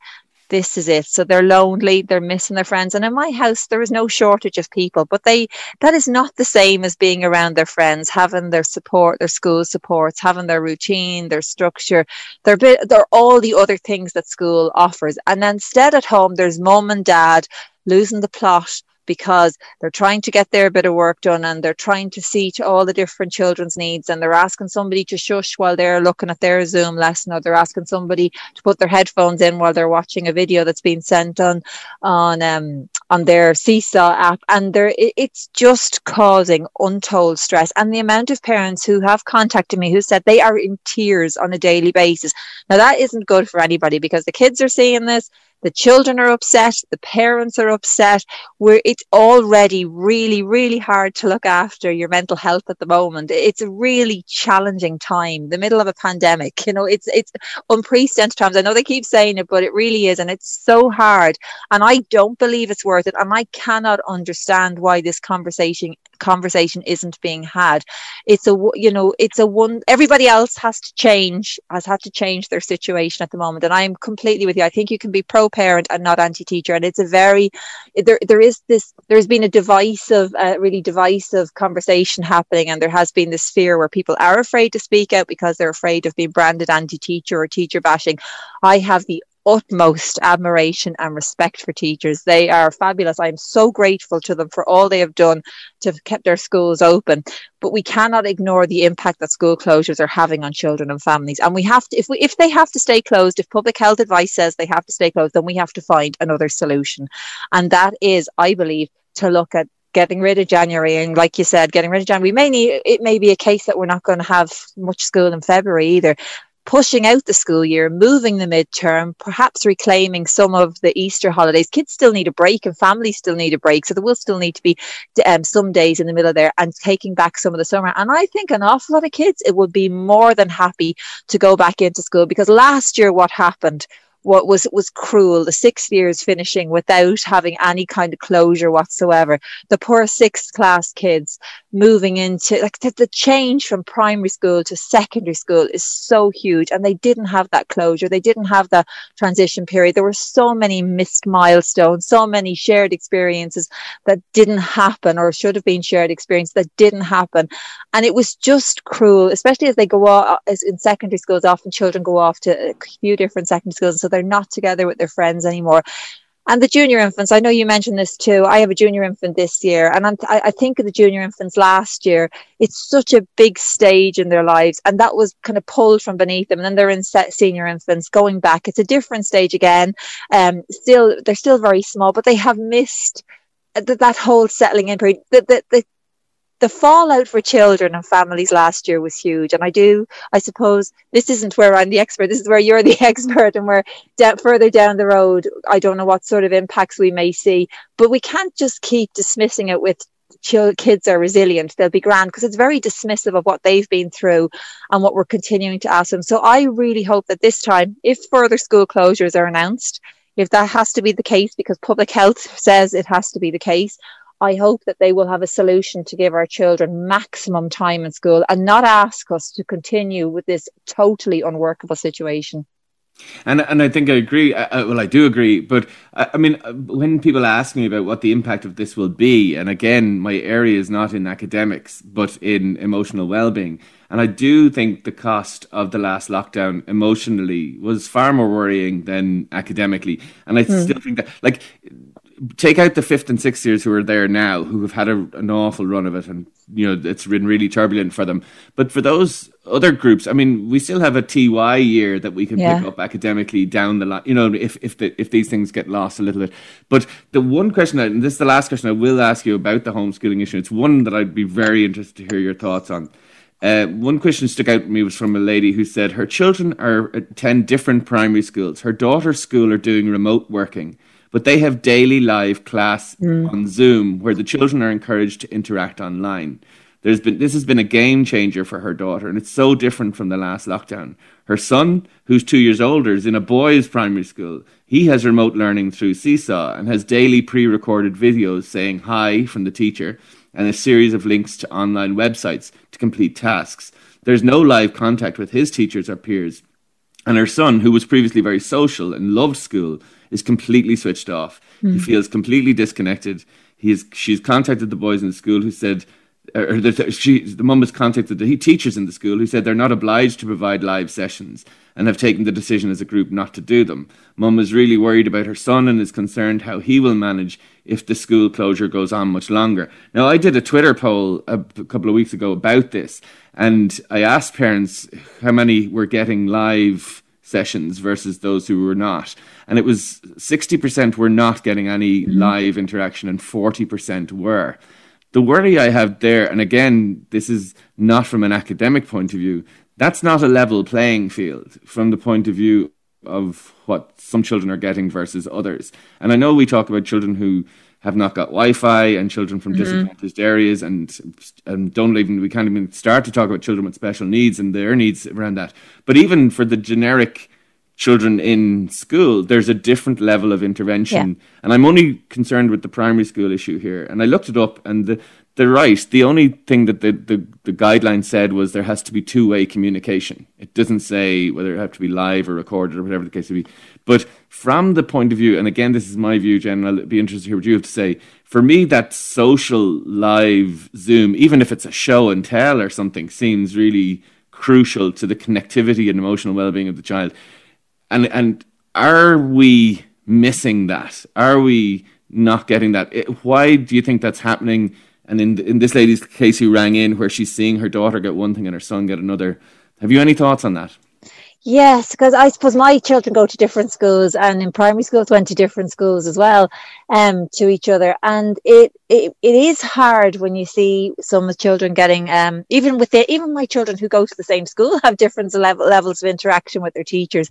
this is it. So they're lonely, they're missing their friends. And in my house, there is no shortage of people, but they that is not the same as being around their friends, having their support, their school supports, having their routine, their structure. They're they're all the other things that school offers. And instead at home, there's mom and dad losing the plot because they're trying to get their bit of work done and they're trying to see to all the different children's needs and they're asking somebody to shush while they're looking at their Zoom lesson or they're asking somebody to put their headphones in while they're watching a video that's been sent on on um on their Seesaw app. And there it's just causing untold stress. And the amount of parents who have contacted me who said they are in tears on a daily basis. Now that isn't good for anybody because the kids are seeing this the children are upset, the parents are upset. Where it's already really, really hard to look after your mental health at the moment. It's a really challenging time, the middle of a pandemic. You know, it's it's unprecedented times. I know they keep saying it, but it really is, and it's so hard. And I don't believe it's worth it. And I cannot understand why this conversation conversation isn't being had. It's a you know, it's a one. Everybody else has to change, has had to change their situation at the moment, and I'm completely with you. I think you can be pro parent and not anti-teacher and it's a very there there is this there's been a divisive uh, really divisive conversation happening and there has been this fear where people are afraid to speak out because they're afraid of being branded anti-teacher or teacher bashing i have the utmost admiration and respect for teachers. They are fabulous. I'm so grateful to them for all they have done to have kept their schools open. But we cannot ignore the impact that school closures are having on children and families. And we have to, if we, if they have to stay closed, if public health advice says they have to stay closed, then we have to find another solution. And that is, I believe, to look at getting rid of January and like you said, getting rid of January. We may need it may be a case that we're not going to have much school in February either pushing out the school year, moving the midterm, perhaps reclaiming some of the Easter holidays. Kids still need a break and families still need a break. So there will still need to be um, some days in the middle there and taking back some of the summer. And I think an awful lot of kids, it would be more than happy to go back into school because last year what happened what was was cruel. The six years finishing without having any kind of closure whatsoever. The poor sixth class kids moving into like the, the change from primary school to secondary school is so huge, and they didn't have that closure. They didn't have the transition period. There were so many missed milestones, so many shared experiences that didn't happen or should have been shared experiences that didn't happen, and it was just cruel, especially as they go off as in secondary schools. Often children go off to a few different secondary schools, so they're not together with their friends anymore. And the junior infants, I know you mentioned this too. I have a junior infant this year, and I'm, i think of the junior infants last year. It's such a big stage in their lives, and that was kind of pulled from beneath them. And then they're in senior infants, going back. It's a different stage again. Um, still, they're still very small, but they have missed that, that whole settling in period. The, the, the, the fallout for children and families last year was huge. And I do, I suppose, this isn't where I'm the expert. This is where you're the expert, and we're de- further down the road. I don't know what sort of impacts we may see, but we can't just keep dismissing it with kids are resilient, they'll be grand because it's very dismissive of what they've been through and what we're continuing to ask them. So I really hope that this time, if further school closures are announced, if that has to be the case because public health says it has to be the case, I hope that they will have a solution to give our children maximum time in school and not ask us to continue with this totally unworkable situation. And and I think I agree. Uh, well, I do agree. But uh, I mean, uh, when people ask me about what the impact of this will be, and again, my area is not in academics, but in emotional well-being. And I do think the cost of the last lockdown emotionally was far more worrying than academically. And I mm. still think that, like, take out the fifth and sixth years who are there now, who have had a, an awful run of it, and you know it's been really turbulent for them. But for those other groups, I mean, we still have a TY year that we can yeah. pick up academically down the line. You know, if if the, if these things get lost a little bit. But the one question, and this is the last question I will ask you about the homeschooling issue. It's one that I'd be very interested to hear your thoughts on. Uh, one question stuck out to me was from a lady who said her children are attend different primary schools. Her daughter's school are doing remote working but they have daily live class mm. on Zoom where the children are encouraged to interact online. There's been this has been a game changer for her daughter, and it's so different from the last lockdown. Her son, who's two years older, is in a boys' primary school. He has remote learning through Seesaw and has daily pre-recorded videos saying hi from the teacher and a series of links to online websites to complete tasks. There's no live contact with his teachers or peers. And her son, who was previously very social and loved school, is completely switched off. Mm. He feels completely disconnected. He is, she's contacted the boys in the school who said, or the, she, the mum has contacted the teachers in the school who said they're not obliged to provide live sessions and have taken the decision as a group not to do them. Mum is really worried about her son and is concerned how he will manage if the school closure goes on much longer. Now, I did a Twitter poll a, a couple of weeks ago about this, and I asked parents how many were getting live sessions versus those who were not. And it was 60% were not getting any mm-hmm. live interaction and 40% were. The worry I have there, and again, this is not from an academic point of view, that's not a level playing field from the point of view of what some children are getting versus others. And I know we talk about children who have not got Wi-Fi and children from mm-hmm. disadvantaged areas, and and don't even we can't even start to talk about children with special needs and their needs around that. But even for the generic children in school, there's a different level of intervention. Yeah. And I'm only concerned with the primary school issue here. And I looked it up, and the they're right. The only thing that the, the, the guideline said was there has to be two way communication. It doesn't say whether it have to be live or recorded or whatever the case may be. But from the point of view, and again, this is my view, Jen, I'll be interested to hear what you have to say. For me, that social live Zoom, even if it's a show and tell or something, seems really crucial to the connectivity and emotional well being of the child. And and are we missing that? Are we not getting that? Why do you think that's happening? And in in this lady's case who rang in, where she's seeing her daughter get one thing and her son get another, have you any thoughts on that? Yes, because I suppose my children go to different schools, and in primary schools went to different schools as well, um, to each other, and it, it it is hard when you see some of the children getting um, even with the, even my children who go to the same school have different level, levels of interaction with their teachers.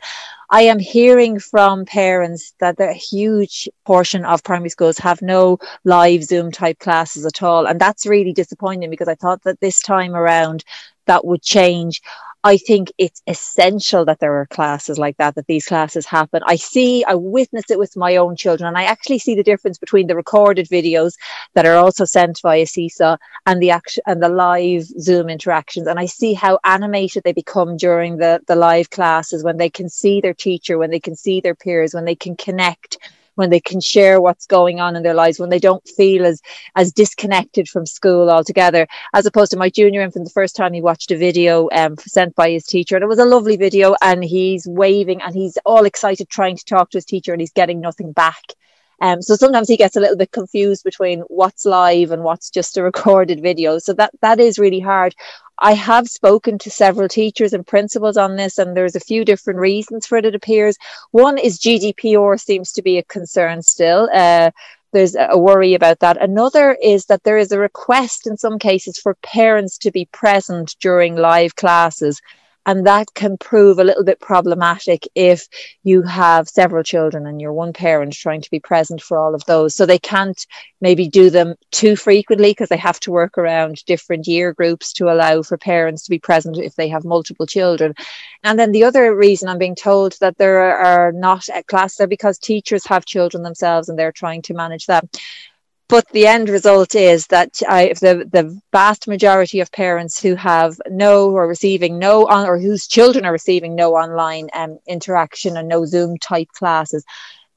I am hearing from parents that a huge portion of primary schools have no live Zoom type classes at all, and that's really disappointing because I thought that this time around that would change. I think it's essential that there are classes like that, that these classes happen. I see, I witness it with my own children, and I actually see the difference between the recorded videos that are also sent via Seesaw and the action and the live Zoom interactions. And I see how animated they become during the, the live classes when they can see their teacher, when they can see their peers, when they can connect when they can share what's going on in their lives, when they don't feel as as disconnected from school altogether, as opposed to my junior infant. The first time he watched a video um, sent by his teacher, and it was a lovely video, and he's waving and he's all excited trying to talk to his teacher, and he's getting nothing back. Um, so sometimes he gets a little bit confused between what's live and what's just a recorded video. So that that is really hard. I have spoken to several teachers and principals on this, and there's a few different reasons for it, it appears. One is GDPR seems to be a concern still. Uh, there's a worry about that. Another is that there is a request in some cases for parents to be present during live classes. And that can prove a little bit problematic if you have several children and you're one parent trying to be present for all of those. So they can't maybe do them too frequently because they have to work around different year groups to allow for parents to be present if they have multiple children. And then the other reason I'm being told that there are not at class there because teachers have children themselves and they're trying to manage that but the end result is that I, the the vast majority of parents who have no or receiving no on or whose children are receiving no online um, interaction and no Zoom type classes,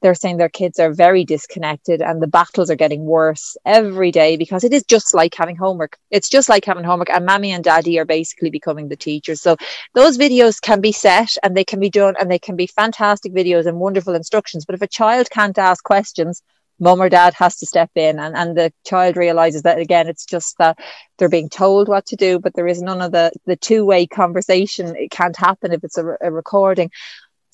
they're saying their kids are very disconnected and the battles are getting worse every day because it is just like having homework. It's just like having homework, and mommy and daddy are basically becoming the teachers. So those videos can be set and they can be done and they can be fantastic videos and wonderful instructions. But if a child can't ask questions, mom or dad has to step in and, and the child realizes that again it's just that they're being told what to do but there is none of the the two-way conversation it can't happen if it's a, a recording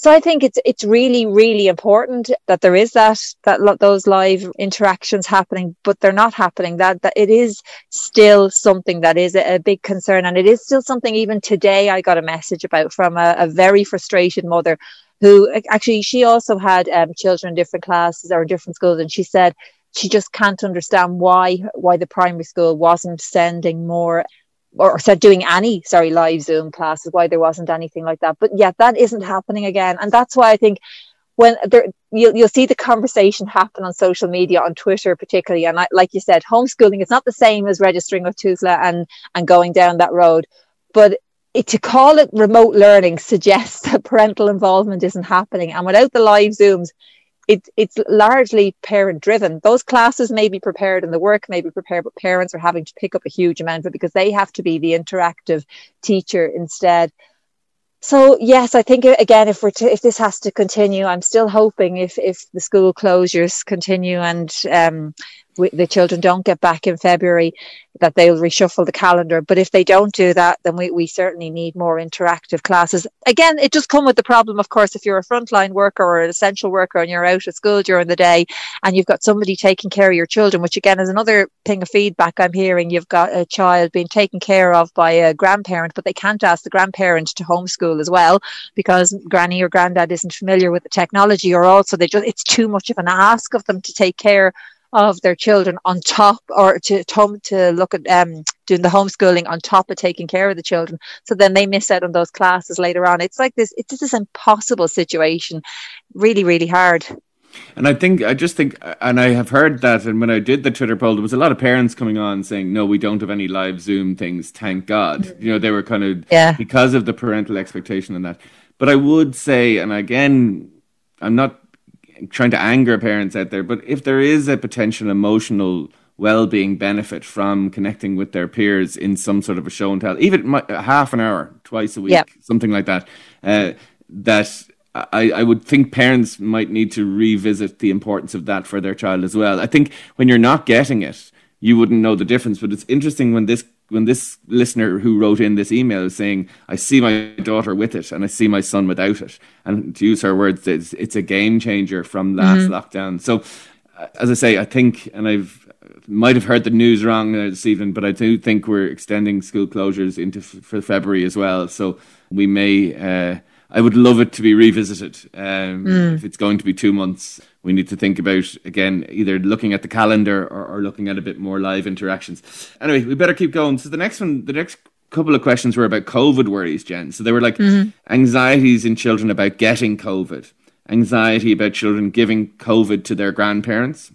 so I think it's it's really really important that there is that that those live interactions happening, but they're not happening. That that it is still something that is a, a big concern, and it is still something. Even today, I got a message about from a, a very frustrated mother who actually she also had um, children in different classes or in different schools, and she said she just can't understand why why the primary school wasn't sending more or said doing any sorry live zoom classes why there wasn't anything like that. But yeah that isn't happening again. And that's why i think when there you'll, you'll see the conversation happen on social media on twitter particularly. And I, like you said homeschooling it's not the same as registering with TUSLA and and going down that road. But it, to call it remote learning suggests that parental involvement isn't happening. And without the live Zooms, it, it's largely parent driven. Those classes may be prepared and the work may be prepared, but parents are having to pick up a huge amount of it because they have to be the interactive teacher instead. So yes, I think again, if we're to, if this has to continue, I'm still hoping if if the school closures continue and um, the children don't get back in February, that they'll reshuffle the calendar. But if they don't do that, then we, we certainly need more interactive classes. Again, it does come with the problem, of course, if you're a frontline worker or an essential worker and you're out of school during the day and you've got somebody taking care of your children, which again is another thing of feedback I'm hearing. You've got a child being taken care of by a grandparent, but they can't ask the grandparent to homeschool as well because granny or granddad isn't familiar with the technology or also they just, it's too much of an ask of them to take care of their children on top or to to, to look at um, doing the homeschooling on top of taking care of the children so then they miss out on those classes later on it's like this it's this impossible situation really really hard and I think, I just think, and I have heard that, and when I did the Twitter poll, there was a lot of parents coming on saying, no, we don't have any live Zoom things, thank God. Mm-hmm. You know, they were kind of, yeah. because of the parental expectation and that. But I would say, and again, I'm not trying to anger parents out there, but if there is a potential emotional well-being benefit from connecting with their peers in some sort of a show and tell, even half an hour twice a week, yep. something like that, uh, that I, I would think parents might need to revisit the importance of that for their child as well. I think when you're not getting it, you wouldn't know the difference. But it's interesting when this when this listener who wrote in this email is saying, I see my daughter with it and I see my son without it. And to use her words, it's, it's a game changer from last mm-hmm. lockdown. So, as I say, I think, and I've might have heard the news wrong uh, this evening, but I do think we're extending school closures into f- for February as well. So we may. Uh, I would love it to be revisited. Um, mm. If it's going to be two months, we need to think about again either looking at the calendar or, or, looking at a bit more live interactions. Anyway, we better keep going. So the next one, the next couple of questions were about COVID worries, Jen. So they were like mm-hmm. anxieties in children about getting COVID, anxiety about children giving COVID to their grandparents,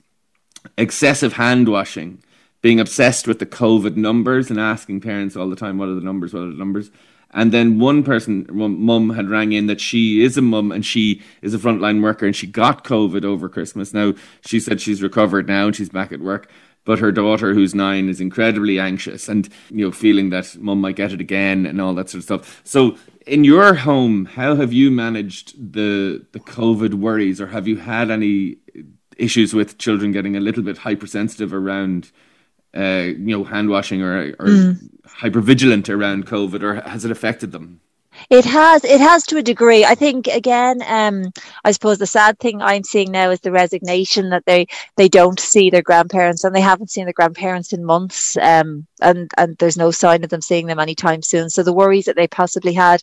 excessive hand washing, being obsessed with the COVID numbers and asking parents all the time, "What are the numbers? What are the numbers?" And then one person, mum, had rang in that she is a mum and she is a frontline worker and she got COVID over Christmas. Now, she said she's recovered now and she's back at work. But her daughter, who's nine, is incredibly anxious and, you know, feeling that mum might get it again and all that sort of stuff. So, in your home, how have you managed the the COVID worries, or have you had any issues with children getting a little bit hypersensitive around uh, you know, hand washing or, or mm. hyper vigilant around COVID, or has it affected them? It has. It has to a degree. I think again. Um, I suppose the sad thing I'm seeing now is the resignation that they they don't see their grandparents and they haven't seen their grandparents in months. Um, and and there's no sign of them seeing them anytime soon. So the worries that they possibly had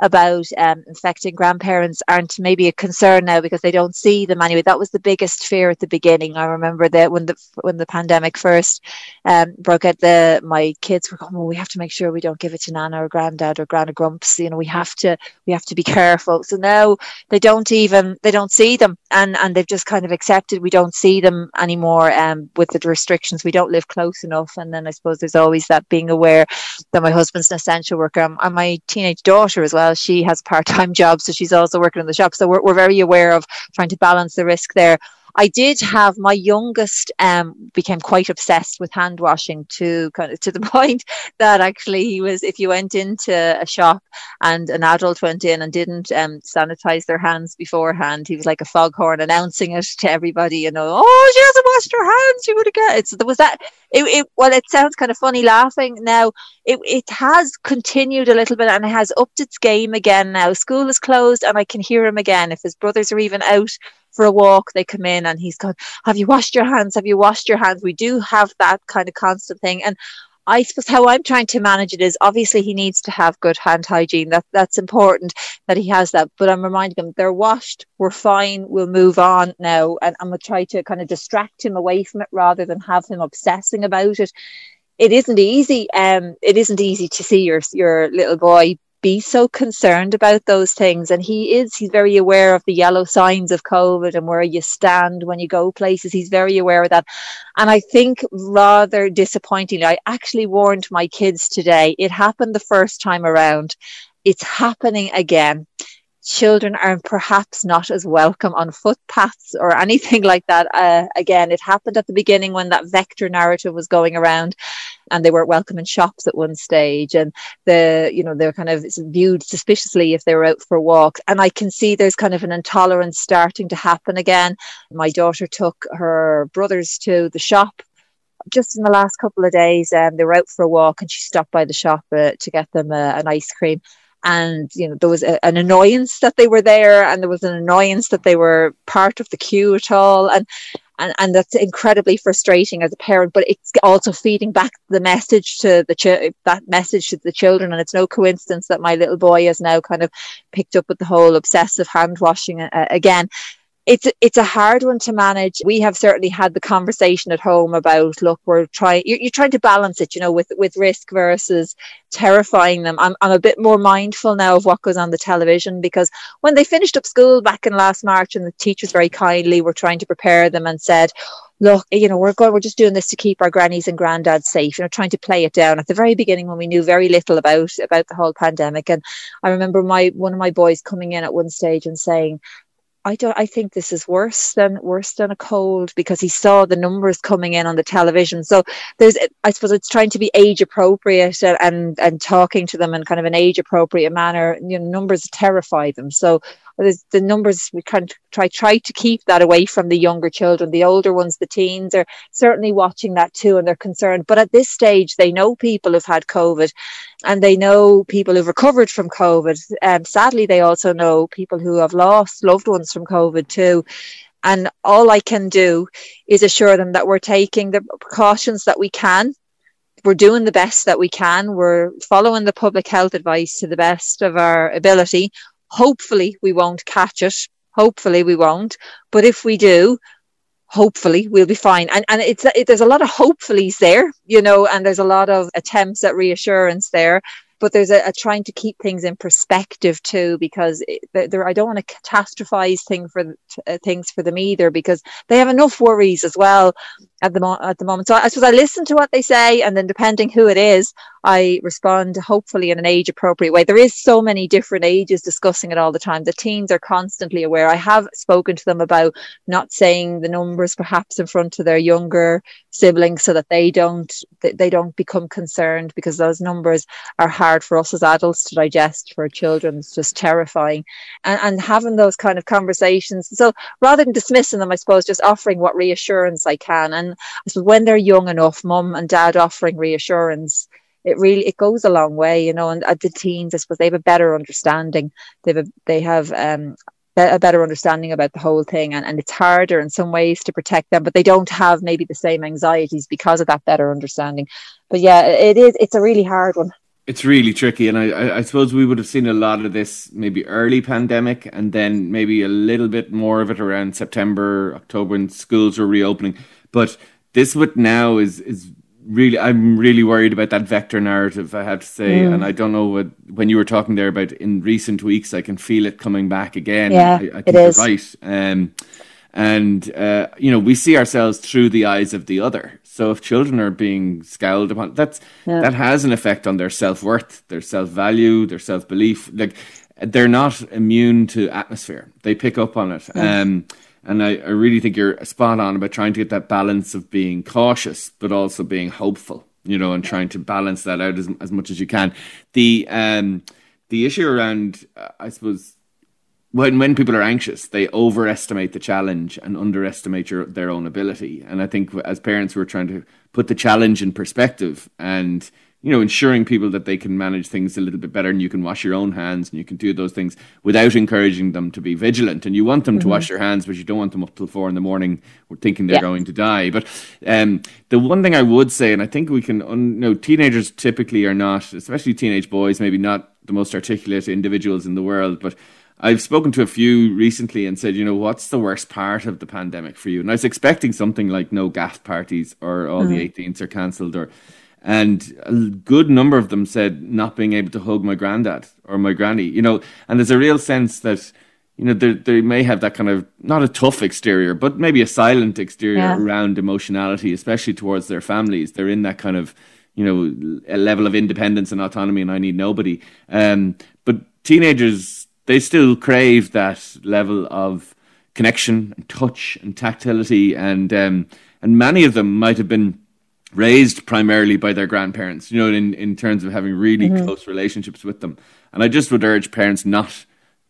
about um, infecting grandparents aren't maybe a concern now because they don't see them anyway. That was the biggest fear at the beginning. I remember that when the when the pandemic first um, broke out, the my kids were going, "Well, we have to make sure we don't give it to Nana or Granddad or Grandma Grumps. You know, we have to we have to be careful." So now they don't even they don't see them, and and they've just kind of accepted we don't see them anymore. Um, with the restrictions, we don't live close enough, and then I suppose there's always that being aware that my husband's an essential worker and my teenage daughter as well She has part time job, so she's also working in the shop. So we're, we're very aware of trying to balance the risk there. I did have my youngest um, became quite obsessed with hand washing to kind of to the point that actually he was if you went into a shop and an adult went in and didn't um, sanitize their hands beforehand, he was like a foghorn announcing it to everybody. You know, oh, she hasn't washed her hands. You would have got it. So there was that. It, it well, it sounds kind of funny laughing now. It it has continued a little bit and it has upped its game again now. School is closed and I can hear him again if his brothers are even out for a walk, they come in and he's gone, Have you washed your hands? Have you washed your hands? We do have that kind of constant thing. And I suppose how I'm trying to manage it is obviously he needs to have good hand hygiene. That that's important that he has that. But I'm reminding him they're washed, we're fine, we'll move on now. And I'm gonna try to kind of distract him away from it rather than have him obsessing about it. It isn't easy. Um, it isn't easy to see your your little boy be so concerned about those things. And he is, he's very aware of the yellow signs of COVID and where you stand when you go places. He's very aware of that. And I think rather disappointingly, I actually warned my kids today. It happened the first time around. It's happening again children are perhaps not as welcome on footpaths or anything like that. Uh, again, it happened at the beginning when that vector narrative was going around and they weren't welcome in shops at one stage and the you know they're kind of viewed suspiciously if they were out for a walk and i can see there's kind of an intolerance starting to happen again. My daughter took her brothers to the shop just in the last couple of days um, they were out for a walk and she stopped by the shop uh, to get them uh, an ice cream and you know there was a, an annoyance that they were there and there was an annoyance that they were part of the queue at all. And and, and that's incredibly frustrating as a parent but it's also feeding back the message to the ch- that message to the children. And it's no coincidence that my little boy has now kind of picked up with the whole obsessive hand washing uh, again it's it's a hard one to manage. We have certainly had the conversation at home about look, we're trying. You're, you're, trying to balance it, you know, with with risk versus terrifying them. I'm I'm a bit more mindful now of what goes on the television because when they finished up school back in last March, and the teachers very kindly were trying to prepare them and said, look, you know, we're going, we're just doing this to keep our grannies and granddads safe, you know, trying to play it down at the very beginning when we knew very little about about the whole pandemic. And I remember my one of my boys coming in at one stage and saying, I don't. I think this is worse than worse than a cold because he saw the numbers coming in on the television. So there's, I suppose, it's trying to be age appropriate and and, talking to them in kind of an age appropriate manner. You know, numbers terrify them. So the numbers we of try try to keep that away from the younger children. The older ones, the teens, are certainly watching that too, and they're concerned. But at this stage, they know people who've had COVID, and they know people who've recovered from COVID. Um, sadly, they also know people who have lost loved ones from COVID too. And all I can do is assure them that we're taking the precautions that we can we're doing the best that we can. We're following the public health advice to the best of our ability. Hopefully, we won't catch it. Hopefully, we won't. But if we do, hopefully we'll be fine. And and it's it, there's a lot of hopefullys there, you know, and there's a lot of attempts at reassurance there but there's a, a, trying to keep things in perspective too because it, there, I don't want to catastrophize thing for uh, things for them either because they have enough worries as well at the mo- at the moment. So I, suppose I listen to what they say, and then depending who it is, I respond hopefully in an age appropriate way. There is so many different ages discussing it all the time. The teens are constantly aware. I have spoken to them about not saying the numbers perhaps in front of their younger siblings so that they don't they don't become concerned because those numbers are hard for us as adults to digest for children it's just terrifying and, and having those kind of conversations so rather than dismissing them i suppose just offering what reassurance i can and i suppose when they're young enough mum and dad offering reassurance it really it goes a long way you know and at the teens i suppose they have a better understanding. They have a, they have um, a better understanding about the whole thing and, and it's harder in some ways to protect them but they don't have maybe the same anxieties because of that better understanding. But yeah it is it's a really hard one. It's really tricky and I, I suppose we would have seen a lot of this maybe early pandemic and then maybe a little bit more of it around september october when schools were reopening but this what now is is really I'm really worried about that vector narrative. I have to say, mm. and I don't know what when you were talking there about in recent weeks, I can feel it coming back again. Yeah, I, I think you're right. Um, and uh, you know, we see ourselves through the eyes of the other. So if children are being scowled upon, that's yeah. that has an effect on their self worth, their self value, their self belief. Like they're not immune to atmosphere; they pick up on it. Yeah. Um, and I, I really think you're spot on about trying to get that balance of being cautious, but also being hopeful, you know, and trying to balance that out as, as much as you can. The, um, the issue around, uh, I suppose, when when people are anxious, they overestimate the challenge and underestimate your, their own ability. And I think as parents, we're trying to put the challenge in perspective and you know, ensuring people that they can manage things a little bit better and you can wash your own hands and you can do those things without encouraging them to be vigilant. And you want them mm-hmm. to wash their hands, but you don't want them up till four in the morning thinking they're yeah. going to die. But um, the one thing I would say, and I think we can, un- you know, teenagers typically are not, especially teenage boys, maybe not the most articulate individuals in the world, but I've spoken to a few recently and said, you know, what's the worst part of the pandemic for you? And I was expecting something like no gaff parties or all mm-hmm. the 18s are cancelled or and a good number of them said not being able to hug my granddad or my granny, you know, and there's a real sense that, you know, they may have that kind of not a tough exterior, but maybe a silent exterior yeah. around emotionality, especially towards their families. They're in that kind of, you know, a level of independence and autonomy, and I need nobody. Um, but teenagers they still crave that level of connection and touch and tactility and um, and many of them might have been raised primarily by their grandparents you know in, in terms of having really mm-hmm. close relationships with them. And i just would urge parents not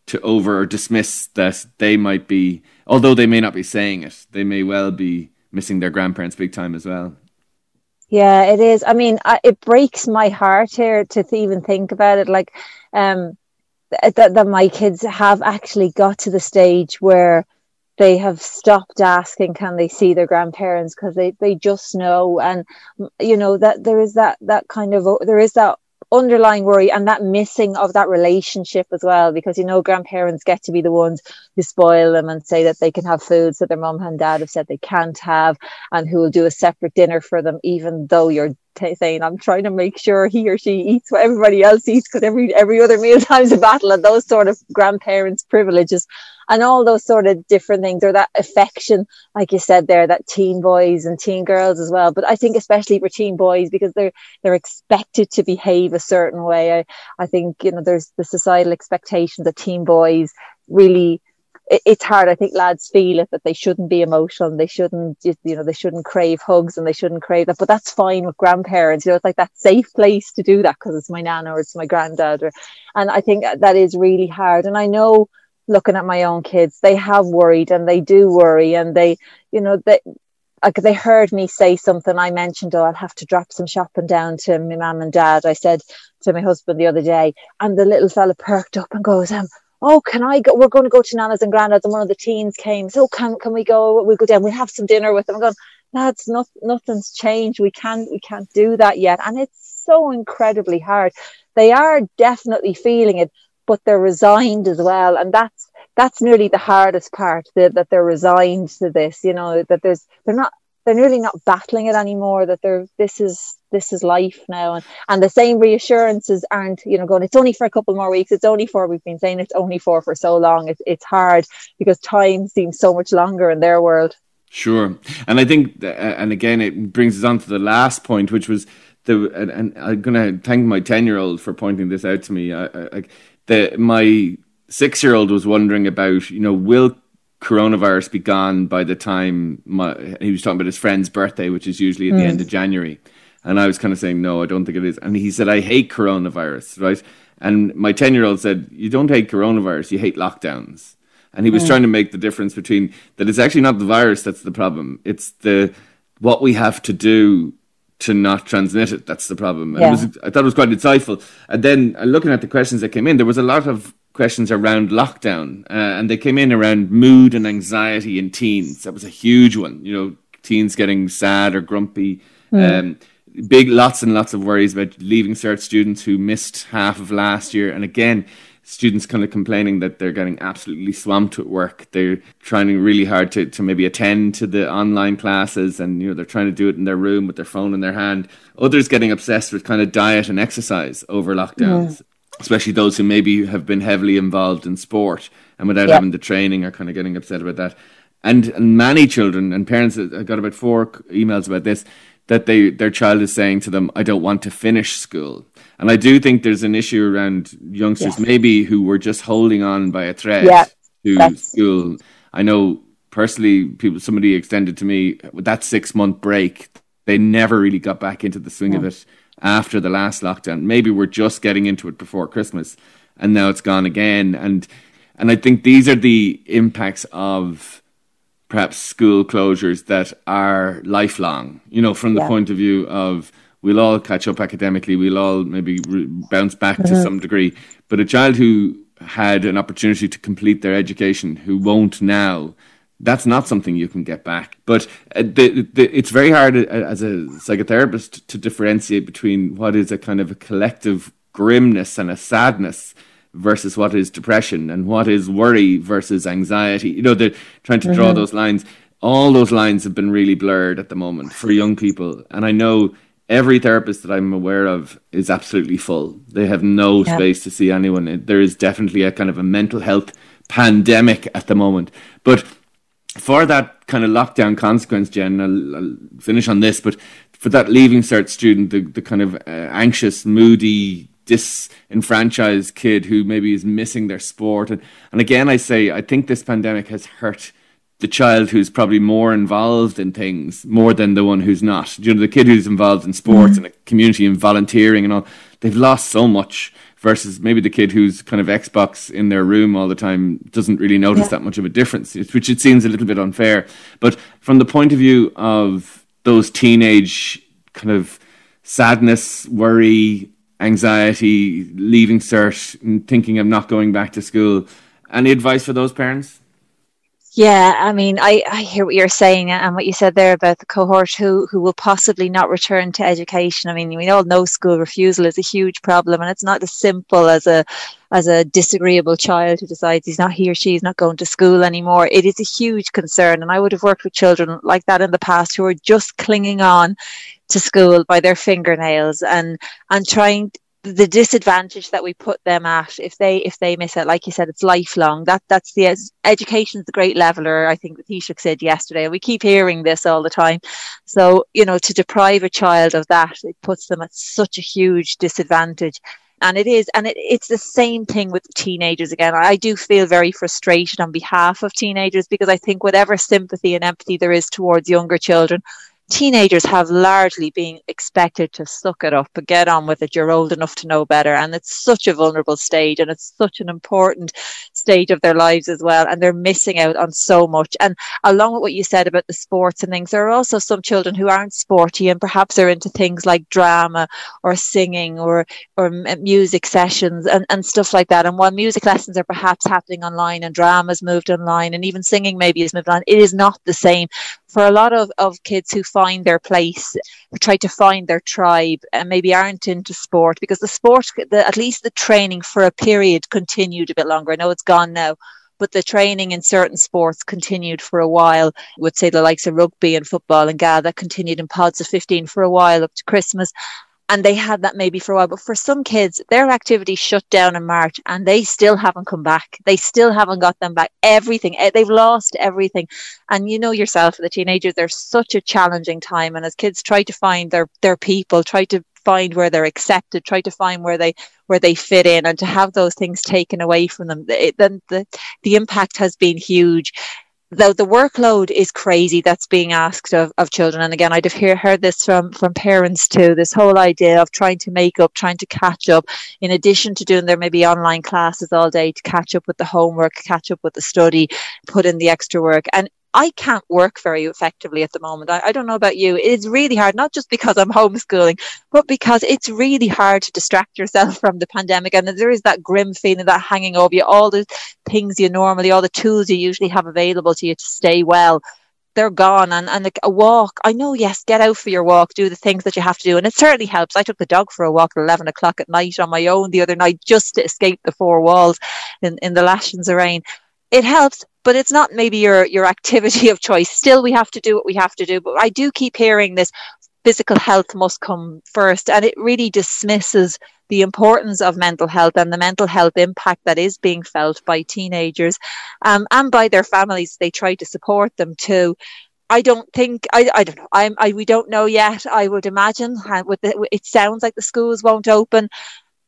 to over dismiss that they might be although they may not be saying it they may well be missing their grandparents big time as well. Yeah it is. I mean I, it breaks my heart here to th- even think about it. Like um that, that my kids have actually got to the stage where they have stopped asking can they see their grandparents? Because they, they just know. And you know that there is that that kind of there is that underlying worry and that missing of that relationship as well because you know grandparents get to be the ones who spoil them and say that they can have foods that their mom and dad have said they can't have and who will do a separate dinner for them even though you're t- saying I'm trying to make sure he or she eats what everybody else eats because every every other meal time's a battle and those sort of grandparents privileges and all those sort of different things or that affection like you said there that teen boys and teen girls as well. But I think especially for teen boys because they're they're expected to behave a certain way. I, I think you know there's the societal expectations that teen boys really it's hard. I think lads feel it that they shouldn't be emotional and they shouldn't, you know, they shouldn't crave hugs and they shouldn't crave that. But that's fine with grandparents. You know, it's like that safe place to do that because it's my nana or it's my granddad. Or, and I think that is really hard. And I know looking at my own kids, they have worried and they do worry and they, you know, they, like they heard me say something. I mentioned, oh, I'll have to drop some shopping down to my mum and dad. I said to my husband the other day, and the little fella perked up and goes, um, oh, can I go? We're going to go to Nana's and Grandad's. And one of the teens came. So can, can we go? We'll go down. We'll have some dinner with them. I'm going, lads, not, nothing's changed. We can't, we can't do that yet. And it's so incredibly hard. They are definitely feeling it, but they're resigned as well. And that's, that's nearly the hardest part that, that they're resigned to this, you know, that there's, they're not, they're nearly not battling it anymore that they're this is this is life now. And and the same reassurances aren't you know going it's only for a couple more weeks. It's only for we've been saying it's only for for so long. It's, it's hard because time seems so much longer in their world. Sure. And i think uh, and again it brings us on to the last point which was the and, and i'm going to thank my 10 year old for pointing this out to me. I, I, the my six year old was wondering about you know will coronavirus be gone by the time my, he was talking about his friend's birthday, which is usually at mm. the end of January. And I was kind of saying, no, I don't think it is. And he said, I hate coronavirus, right? And my 10 year old said, You don't hate coronavirus, you hate lockdowns. And he was mm. trying to make the difference between that it's actually not the virus that's the problem, it's the what we have to do to not transmit it. That's the problem. Yeah. Was, I thought it was quite insightful. And then uh, looking at the questions that came in, there was a lot of questions around lockdown, uh, and they came in around mood and anxiety in teens. That was a huge one. You know, teens getting sad or grumpy. Mm. Um, big, lots and lots of worries about leaving cert students who missed half of last year, and again. Students kind of complaining that they're getting absolutely swamped with work. They're trying really hard to, to maybe attend to the online classes and you know they're trying to do it in their room with their phone in their hand. Others getting obsessed with kind of diet and exercise over lockdowns especially those who maybe have been heavily involved in sport and without having the training are kind of getting upset about that. And, and many children and parents, I got about four emails about this, that they their child is saying to them, "I don't want to finish school." And I do think there's an issue around youngsters, maybe who were just holding on by a thread yeah, to that's... school. I know personally, people somebody extended to me with that six month break, they never really got back into the swing yeah. of it after the last lockdown. Maybe we're just getting into it before Christmas, and now it's gone again. And and I think these are the impacts of perhaps school closures that are lifelong. You know, from the yeah. point of view of we'll all catch up academically, we'll all maybe re- bounce back mm-hmm. to some degree, but a child who had an opportunity to complete their education who won't now that's not something you can get back. But uh, the, the, it's very hard uh, as a psychotherapist to differentiate between what is a kind of a collective grimness and a sadness versus what is depression and what is worry versus anxiety. You know, they're trying to draw mm-hmm. those lines. All those lines have been really blurred at the moment for young people. And I know every therapist that I'm aware of is absolutely full. They have no yeah. space to see anyone. There is definitely a kind of a mental health pandemic at the moment. But for that kind of lockdown consequence, Jen, I'll, I'll, finish on this, but for that leaving cert student, the, the kind of uh, anxious, moody disenfranchised kid who maybe is missing their sport. And, and again, I say, I think this pandemic has hurt the child who's probably more involved in things more than the one who's not. You know, the kid who's involved in sports mm-hmm. and a community and volunteering and all, they've lost so much versus maybe the kid who's kind of Xbox in their room all the time doesn't really notice yeah. that much of a difference, which it seems a little bit unfair. But from the point of view of those teenage kind of sadness, worry, anxiety, leaving cert, and thinking I'm not going back to school, any advice for those parents? Yeah, I mean, I, I hear what you're saying and what you said there about the cohort who, who will possibly not return to education. I mean, we all know school refusal is a huge problem and it's not as simple as a as a disagreeable child who decides he's not he or she is not going to school anymore. It is a huge concern. And I would have worked with children like that in the past who are just clinging on to school by their fingernails and and trying the disadvantage that we put them at if they if they miss it like you said it's lifelong. That that's the education is the great leveler i think the Taoiseach said yesterday we keep hearing this all the time. So you know to deprive a child of that it puts them at such a huge disadvantage. And it is and it, it's the same thing with teenagers again. I do feel very frustrated on behalf of teenagers because i think whatever sympathy and empathy there is towards younger children teenagers have largely been expected to suck it up and get on with it. You're old enough to know better. And it's such a vulnerable stage and it's such an important stage of their lives as well. And they're missing out on so much. And along with what you said about the sports and things, there are also some children who aren't sporty and perhaps they're into things like drama or singing or, or music sessions and, and stuff like that. And while music lessons are perhaps happening online and drama's moved online and even singing maybe is moved on, it is not the same for a lot of, of kids who find their place, who try to find their tribe, and maybe aren't into sport because the sport, the, at least the training for a period continued a bit longer. I know it's gone now, but the training in certain sports continued for a while. I would say the likes of rugby and football and GAA that continued in pods of 15 for a while up to Christmas and they had that maybe for a while. But for some kids, their activity shut down in March and they still haven't come back. They still haven't got them back. Everything, eh, they've lost everything. And you know yourself, the teenagers, they're such a challenging time. And as kids try to find their, their people, try to find where they're accepted, try to find where they where they fit in, and to have those things taken away from them, then the the impact has been huge the, the workload is crazy that's being asked of, of children. And again, I'd have hear, heard this from, from parents too, this whole idea of trying to make up, trying to catch up, in addition to doing their maybe online classes all day to catch up with the homework, catch up with the study, put in the extra work. And I can't work very effectively at the moment. I, I, don't know about you. It's really hard, not just because I'm homeschooling, but because it's really hard to distract yourself from the pandemic. And there is that grim feeling that hanging over you, all the things you normally, all the tools you usually have available to you to stay well. They're gone and, and a walk. I know, yes, get out for your walk, do the things that you have to do. And it certainly helps. I took the dog for a walk at 11 o'clock at night on my own the other night just to escape the four walls in, in the lashings of rain it helps but it's not maybe your your activity of choice still we have to do what we have to do but i do keep hearing this physical health must come first and it really dismisses the importance of mental health and the mental health impact that is being felt by teenagers um, and by their families they try to support them too I don't think I, I don't know. I'm, I we don't know yet. I would imagine with the, it sounds like the schools won't open.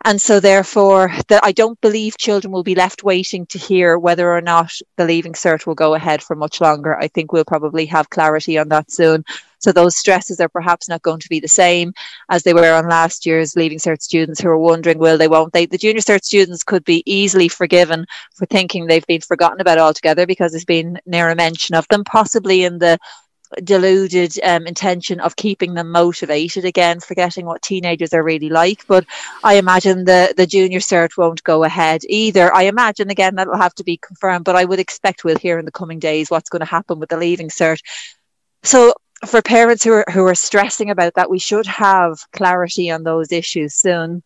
And so, therefore, that I don't believe children will be left waiting to hear whether or not the leaving cert will go ahead for much longer. I think we'll probably have clarity on that soon. So those stresses are perhaps not going to be the same as they were on last year's leaving cert students who are wondering, will they, won't they? The junior cert students could be easily forgiven for thinking they've been forgotten about altogether because there's been near a mention of them, possibly in the deluded um, intention of keeping them motivated again forgetting what teenagers are really like. But i imagine the the junior cert won't go ahead either. I imagine again that'll have to be confirmed but i would expect we'll hear in the coming days what's going to happen with the leaving cert. So for parents who are who are stressing about that we should have clarity on those issues soon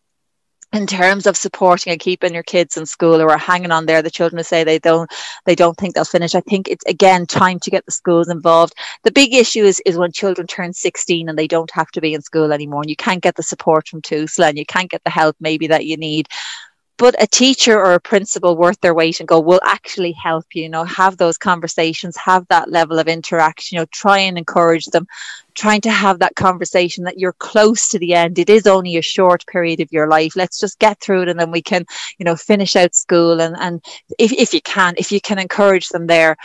in terms of supporting and keeping your kids in school or hanging on there the children say they don't they don't think they'll finish. I think it's again time to get the schools involved. The big issue is is when children turn 16 and they don't have to be in school anymore and you can't get the support from TUSLA and you can't get the help maybe that you need but a teacher or a principal worth their weight and go will actually help you, you know have those conversations have that level of interaction you know try and encourage them trying to have that conversation that you're close to the end. It is only a short period of your life. Let's just get through it and then we can you know finish out school and and if, if you can if you can encourage them there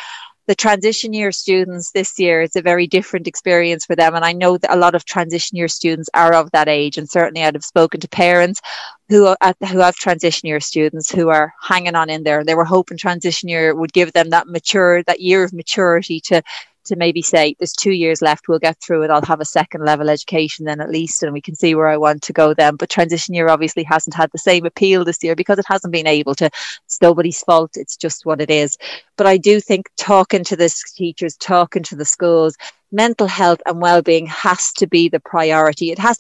the transition year students this year, it's a very different experience for them. And I know that a lot of transition year students are of that age. And certainly I'd have spoken to parents who, who have transition year students who are hanging on in there. They were hoping transition year would give them that mature, that year of maturity to, to maybe say there's two years left we'll get through it i'll have a second level education then at least and we can see where i want to go then. But transition year obviously hasn't had the same appeal this year because it hasn't been able to. It's nobody's fault it's just what it is. But i do think talking to the teachers talking to the schools mental health and well-being has to be the priority. It has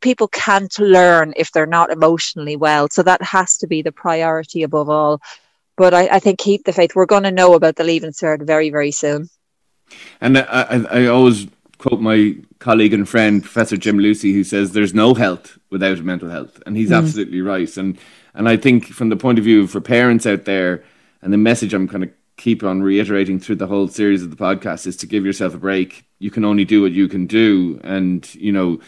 people can't learn if they're not emotionally well so that has to be the priority above all. But I, I think keep the faith. We're going to know about the Leaving Cert very, very soon. And I, I, I always quote my colleague and friend Professor Jim Lucey, who says there's no health without mental health, and he's mm. absolutely right. And and I think from the point of view for parents out there, and the message I'm kind of keep on reiterating through the whole series of the podcast is to give yourself a break. You can only do what you can do, and you know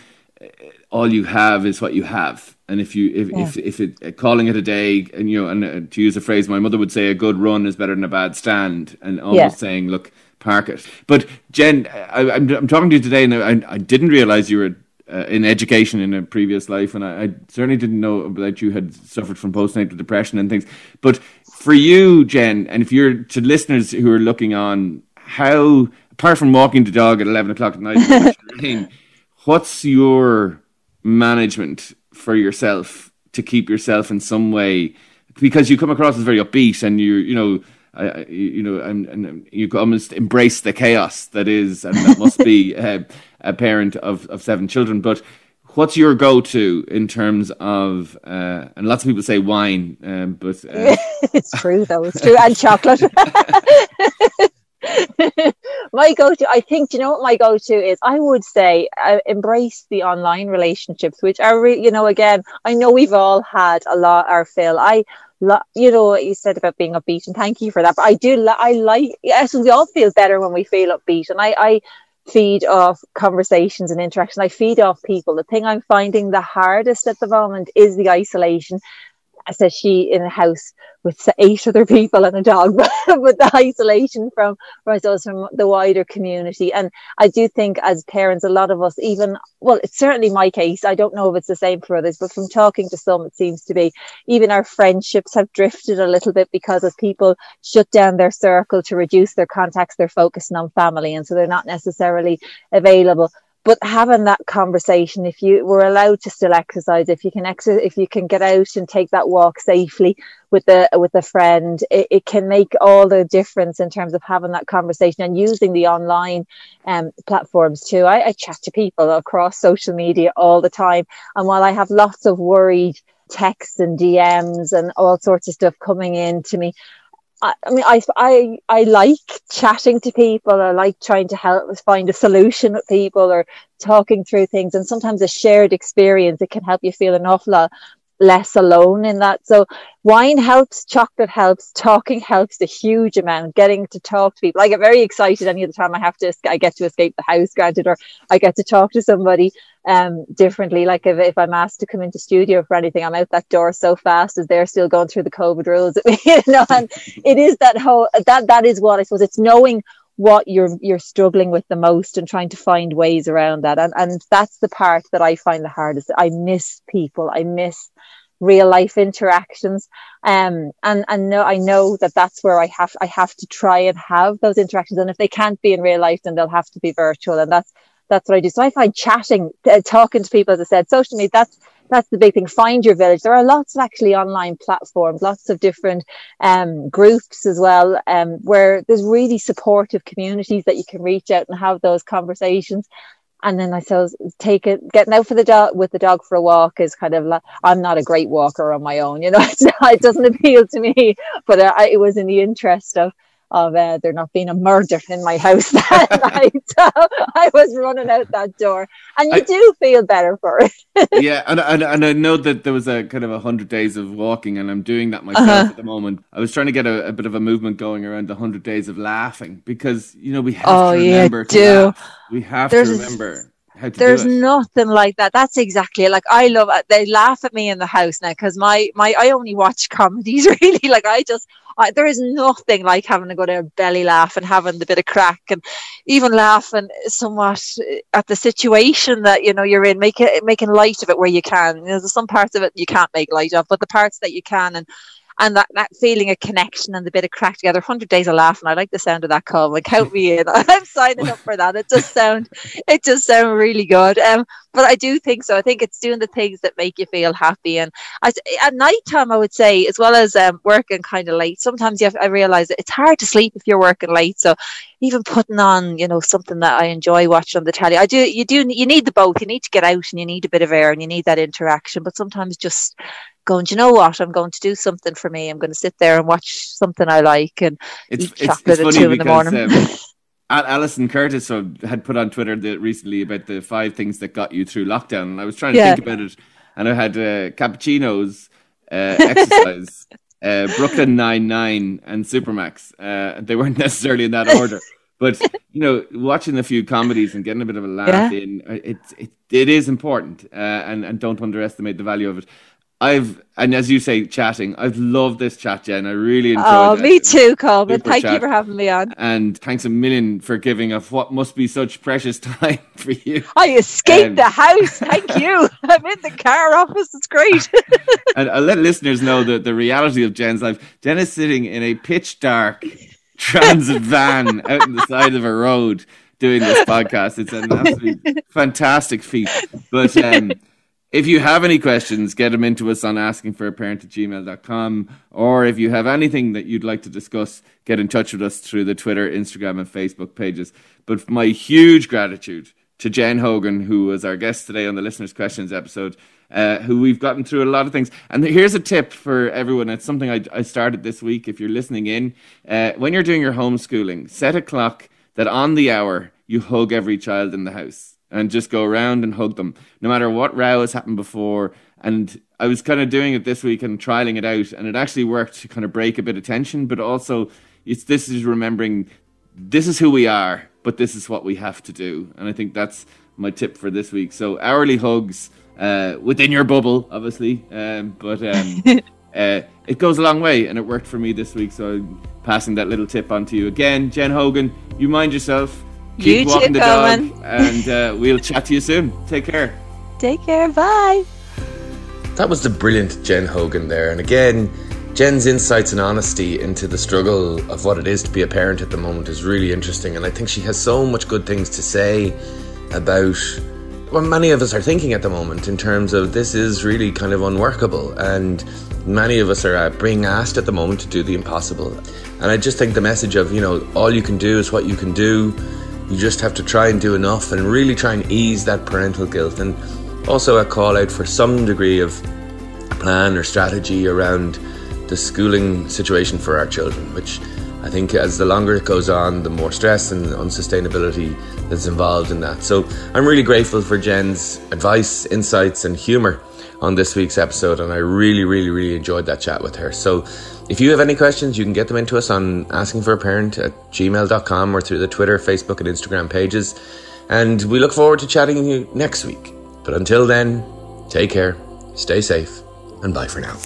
all you have is what you have. And if you if yeah. if, if it, calling it a day, and you know, and uh, to use a phrase my mother would say, a good run is better than a bad stand, and almost yeah. saying, look park it. But Jen, I, am talking to you today, and I, I didn't realize you were uh, in education in a previous life, and I, I, certainly didn't know that you had suffered from postnatal depression and things. But for you, Jen, and if you're to listeners who are looking on, how apart from walking the dog at eleven o'clock at night, what's your management for yourself to keep yourself in some way? Because you come across as very upbeat, and you you know I, you know, and, and you almost embrace the chaos that is, and that must be uh, a parent of, of seven children. But what's your go-to in terms of? Uh, and lots of people say wine, um, but uh, it's true though. It's true, and chocolate. my go-to i think you know what my go-to is i would say uh, embrace the online relationships which are re- you know again i know we've all had a lot our fill i you know what you said about being upbeat and thank you for that but i do i like yes we all feel better when we feel upbeat and i i feed off conversations and interaction i feed off people. The thing i'm finding the hardest at the moment is the isolation Said she in a house with eight other people and a dog, but the isolation from, from ourselves from the wider community. And I do think as parents, a lot of us, even, well, it's certainly my case. I don't know if it's the same for others, but from talking to some, it seems to be even our friendships have drifted a little bit because as people shut down their circle to reduce their contacts, they're focusing on family. And so they're not necessarily available but having that conversation if you were allowed to still exercise if you can exercise if you can get out and take that walk safely with a with a friend it, it can make all the difference in terms of having that conversation and using the online um, platforms too. I, I chat to people across social media all the time and while i have lots of worried texts and dms and all sorts of stuff coming in to me I, mean, I, I, I like chatting to people. I like trying to help find a solution with people or talking through things. And sometimes a shared experience, it can help you feel an awful lot less alone in that. So wine helps, chocolate helps, talking helps a huge amount. Getting to talk to people, I get very excited any other time I have to. I get to escape the house, granted, or I get to talk to somebody um differently. Like if, if I'm asked to come into studio for anything, I'm out that door so fast as they're still going through the COVID rules. you know, and it is that whole that that is what I suppose it's knowing what you're you're struggling with the most and trying to find ways around that. And and that's the part that I find the hardest. I miss people. I miss real life interactions. Um and and no I know that that's where I have I have to try and have those interactions. And if they can't be in real life then they'll have to be virtual. And that's that's what I do. So I find chatting uh, talking to people as I said social media that's that's the big thing. Find your village. There are lots of actually online platforms, lots of different um, groups as well, um, where there's really supportive communities that you can reach out and have those conversations. And then I suppose take it, getting out for the dog with the dog for a walk is kind of like, I'm not a great walker on my own, you know, it doesn't appeal to me, but uh, I, it was in the interest of, of uh, there not being a murder in my house that night. So I was running out that door, and you I, do feel better for it. yeah, and, and and I know that there was a kind of a hundred days of walking, and I'm doing that myself uh-huh. at the moment. I was trying to get a, a, bit of a movement going around the hundred days of laughing because you know we have oh, to remember yeah, to do. laugh. We have There's, to remember there's nothing like that. That's exactly like I love. Uh, they laugh at me in the house now because my my I only watch comedies really. Like I just I, there is nothing like having a good uh, belly laugh and having the bit of crack and even laughing somewhat uh, at the situation that you know you're in, making making light of it where you can. You know, there's some parts of it you can't make light of, but the parts that you can and and that, that feeling of connection and the bit of crack together. 100 days of laughing. I like the sound of that call. Like, count me in. I'm signing up for that. It just sound, it just sound really good. Um, but I do think so. I think it's doing the things that make you feel happy. And I, at night time, I would say, as well as um, working kind of late, sometimes you have, I realize that it's hard to sleep if you're working late. So even putting on, you know, something that I enjoy watching on the telly, I do, you do, you need the both. You need to get out and you need a bit of air and you need that interaction. But sometimes just going, you know what? I'm going to do something for me. I'm going to sit there and watch something I like and it's, eat chocolate it's, at two because, in the morning. Um, Alison Curtis had put on Twitter recently about the five things that got you through lockdown, and I was trying to yeah. think about it, and I had uh, cappuccinos, uh, exercise, uh, Brooklyn Nine Nine, and Supermax. Uh, they weren't necessarily in that order, but you know, watching a few comedies and getting a bit of a laugh yeah. in uh, it, it it is important, uh, and and don't underestimate the value of it. I've and as you say, chatting. I've loved this chat, Jen. I really enjoyed. It. Oh, me too, Colman. Thank chat. you for having me on. And thanks a million for giving of what must be such precious time for you. I escaped um, the house. Thank you. I'm in the car office. It's great. and I'll let listeners know the the reality of Jen's life. Jen is sitting in a pitch dark transit van out on the side of a road doing this podcast. It's an absolutely fantastic feat. But um, if you have any questions, get them into us on askingforaparent at gmail.com. Or if you have anything that you'd like to discuss, get in touch with us through the Twitter, Instagram, and Facebook pages. But my huge gratitude to Jen Hogan, who was our guest today on the Listeners' Questions episode, uh, who we've gotten through a lot of things. And here's a tip for everyone. It's something I, I started this week. If you're listening in, uh, when you're doing your homeschooling, set a clock that on the hour you hug every child in the house and just go around and hug them, no matter what row has happened before. And I was kind of doing it this week and trialing it out, and it actually worked to kind of break a bit of tension, but also it's this is remembering this is who we are, but this is what we have to do. And I think that's my tip for this week. So hourly hugs uh, within your bubble, obviously, um, but um, uh, it goes a long way, and it worked for me this week. So I'm passing that little tip on to you again, Jen Hogan. You mind yourself. Keep you walking too, the dog, and uh, we'll chat to you soon. Take care. Take care. Bye. That was the brilliant Jen Hogan there, and again. Jen's insights and honesty into the struggle of what it is to be a parent at the moment is really interesting, and I think she has so much good things to say about what many of us are thinking at the moment in terms of this is really kind of unworkable, and many of us are uh, being asked at the moment to do the impossible. And I just think the message of, you know, all you can do is what you can do, you just have to try and do enough and really try and ease that parental guilt. And also a call out for some degree of plan or strategy around the schooling situation for our children, which I think as the longer it goes on, the more stress and unsustainability that's involved in that. So I'm really grateful for Jen's advice, insights, and humour on this week's episode, and I really, really, really enjoyed that chat with her. So if you have any questions, you can get them into us on askingforaparent at gmail.com or through the Twitter, Facebook, and Instagram pages. And we look forward to chatting with you next week. But until then, take care, stay safe, and bye for now.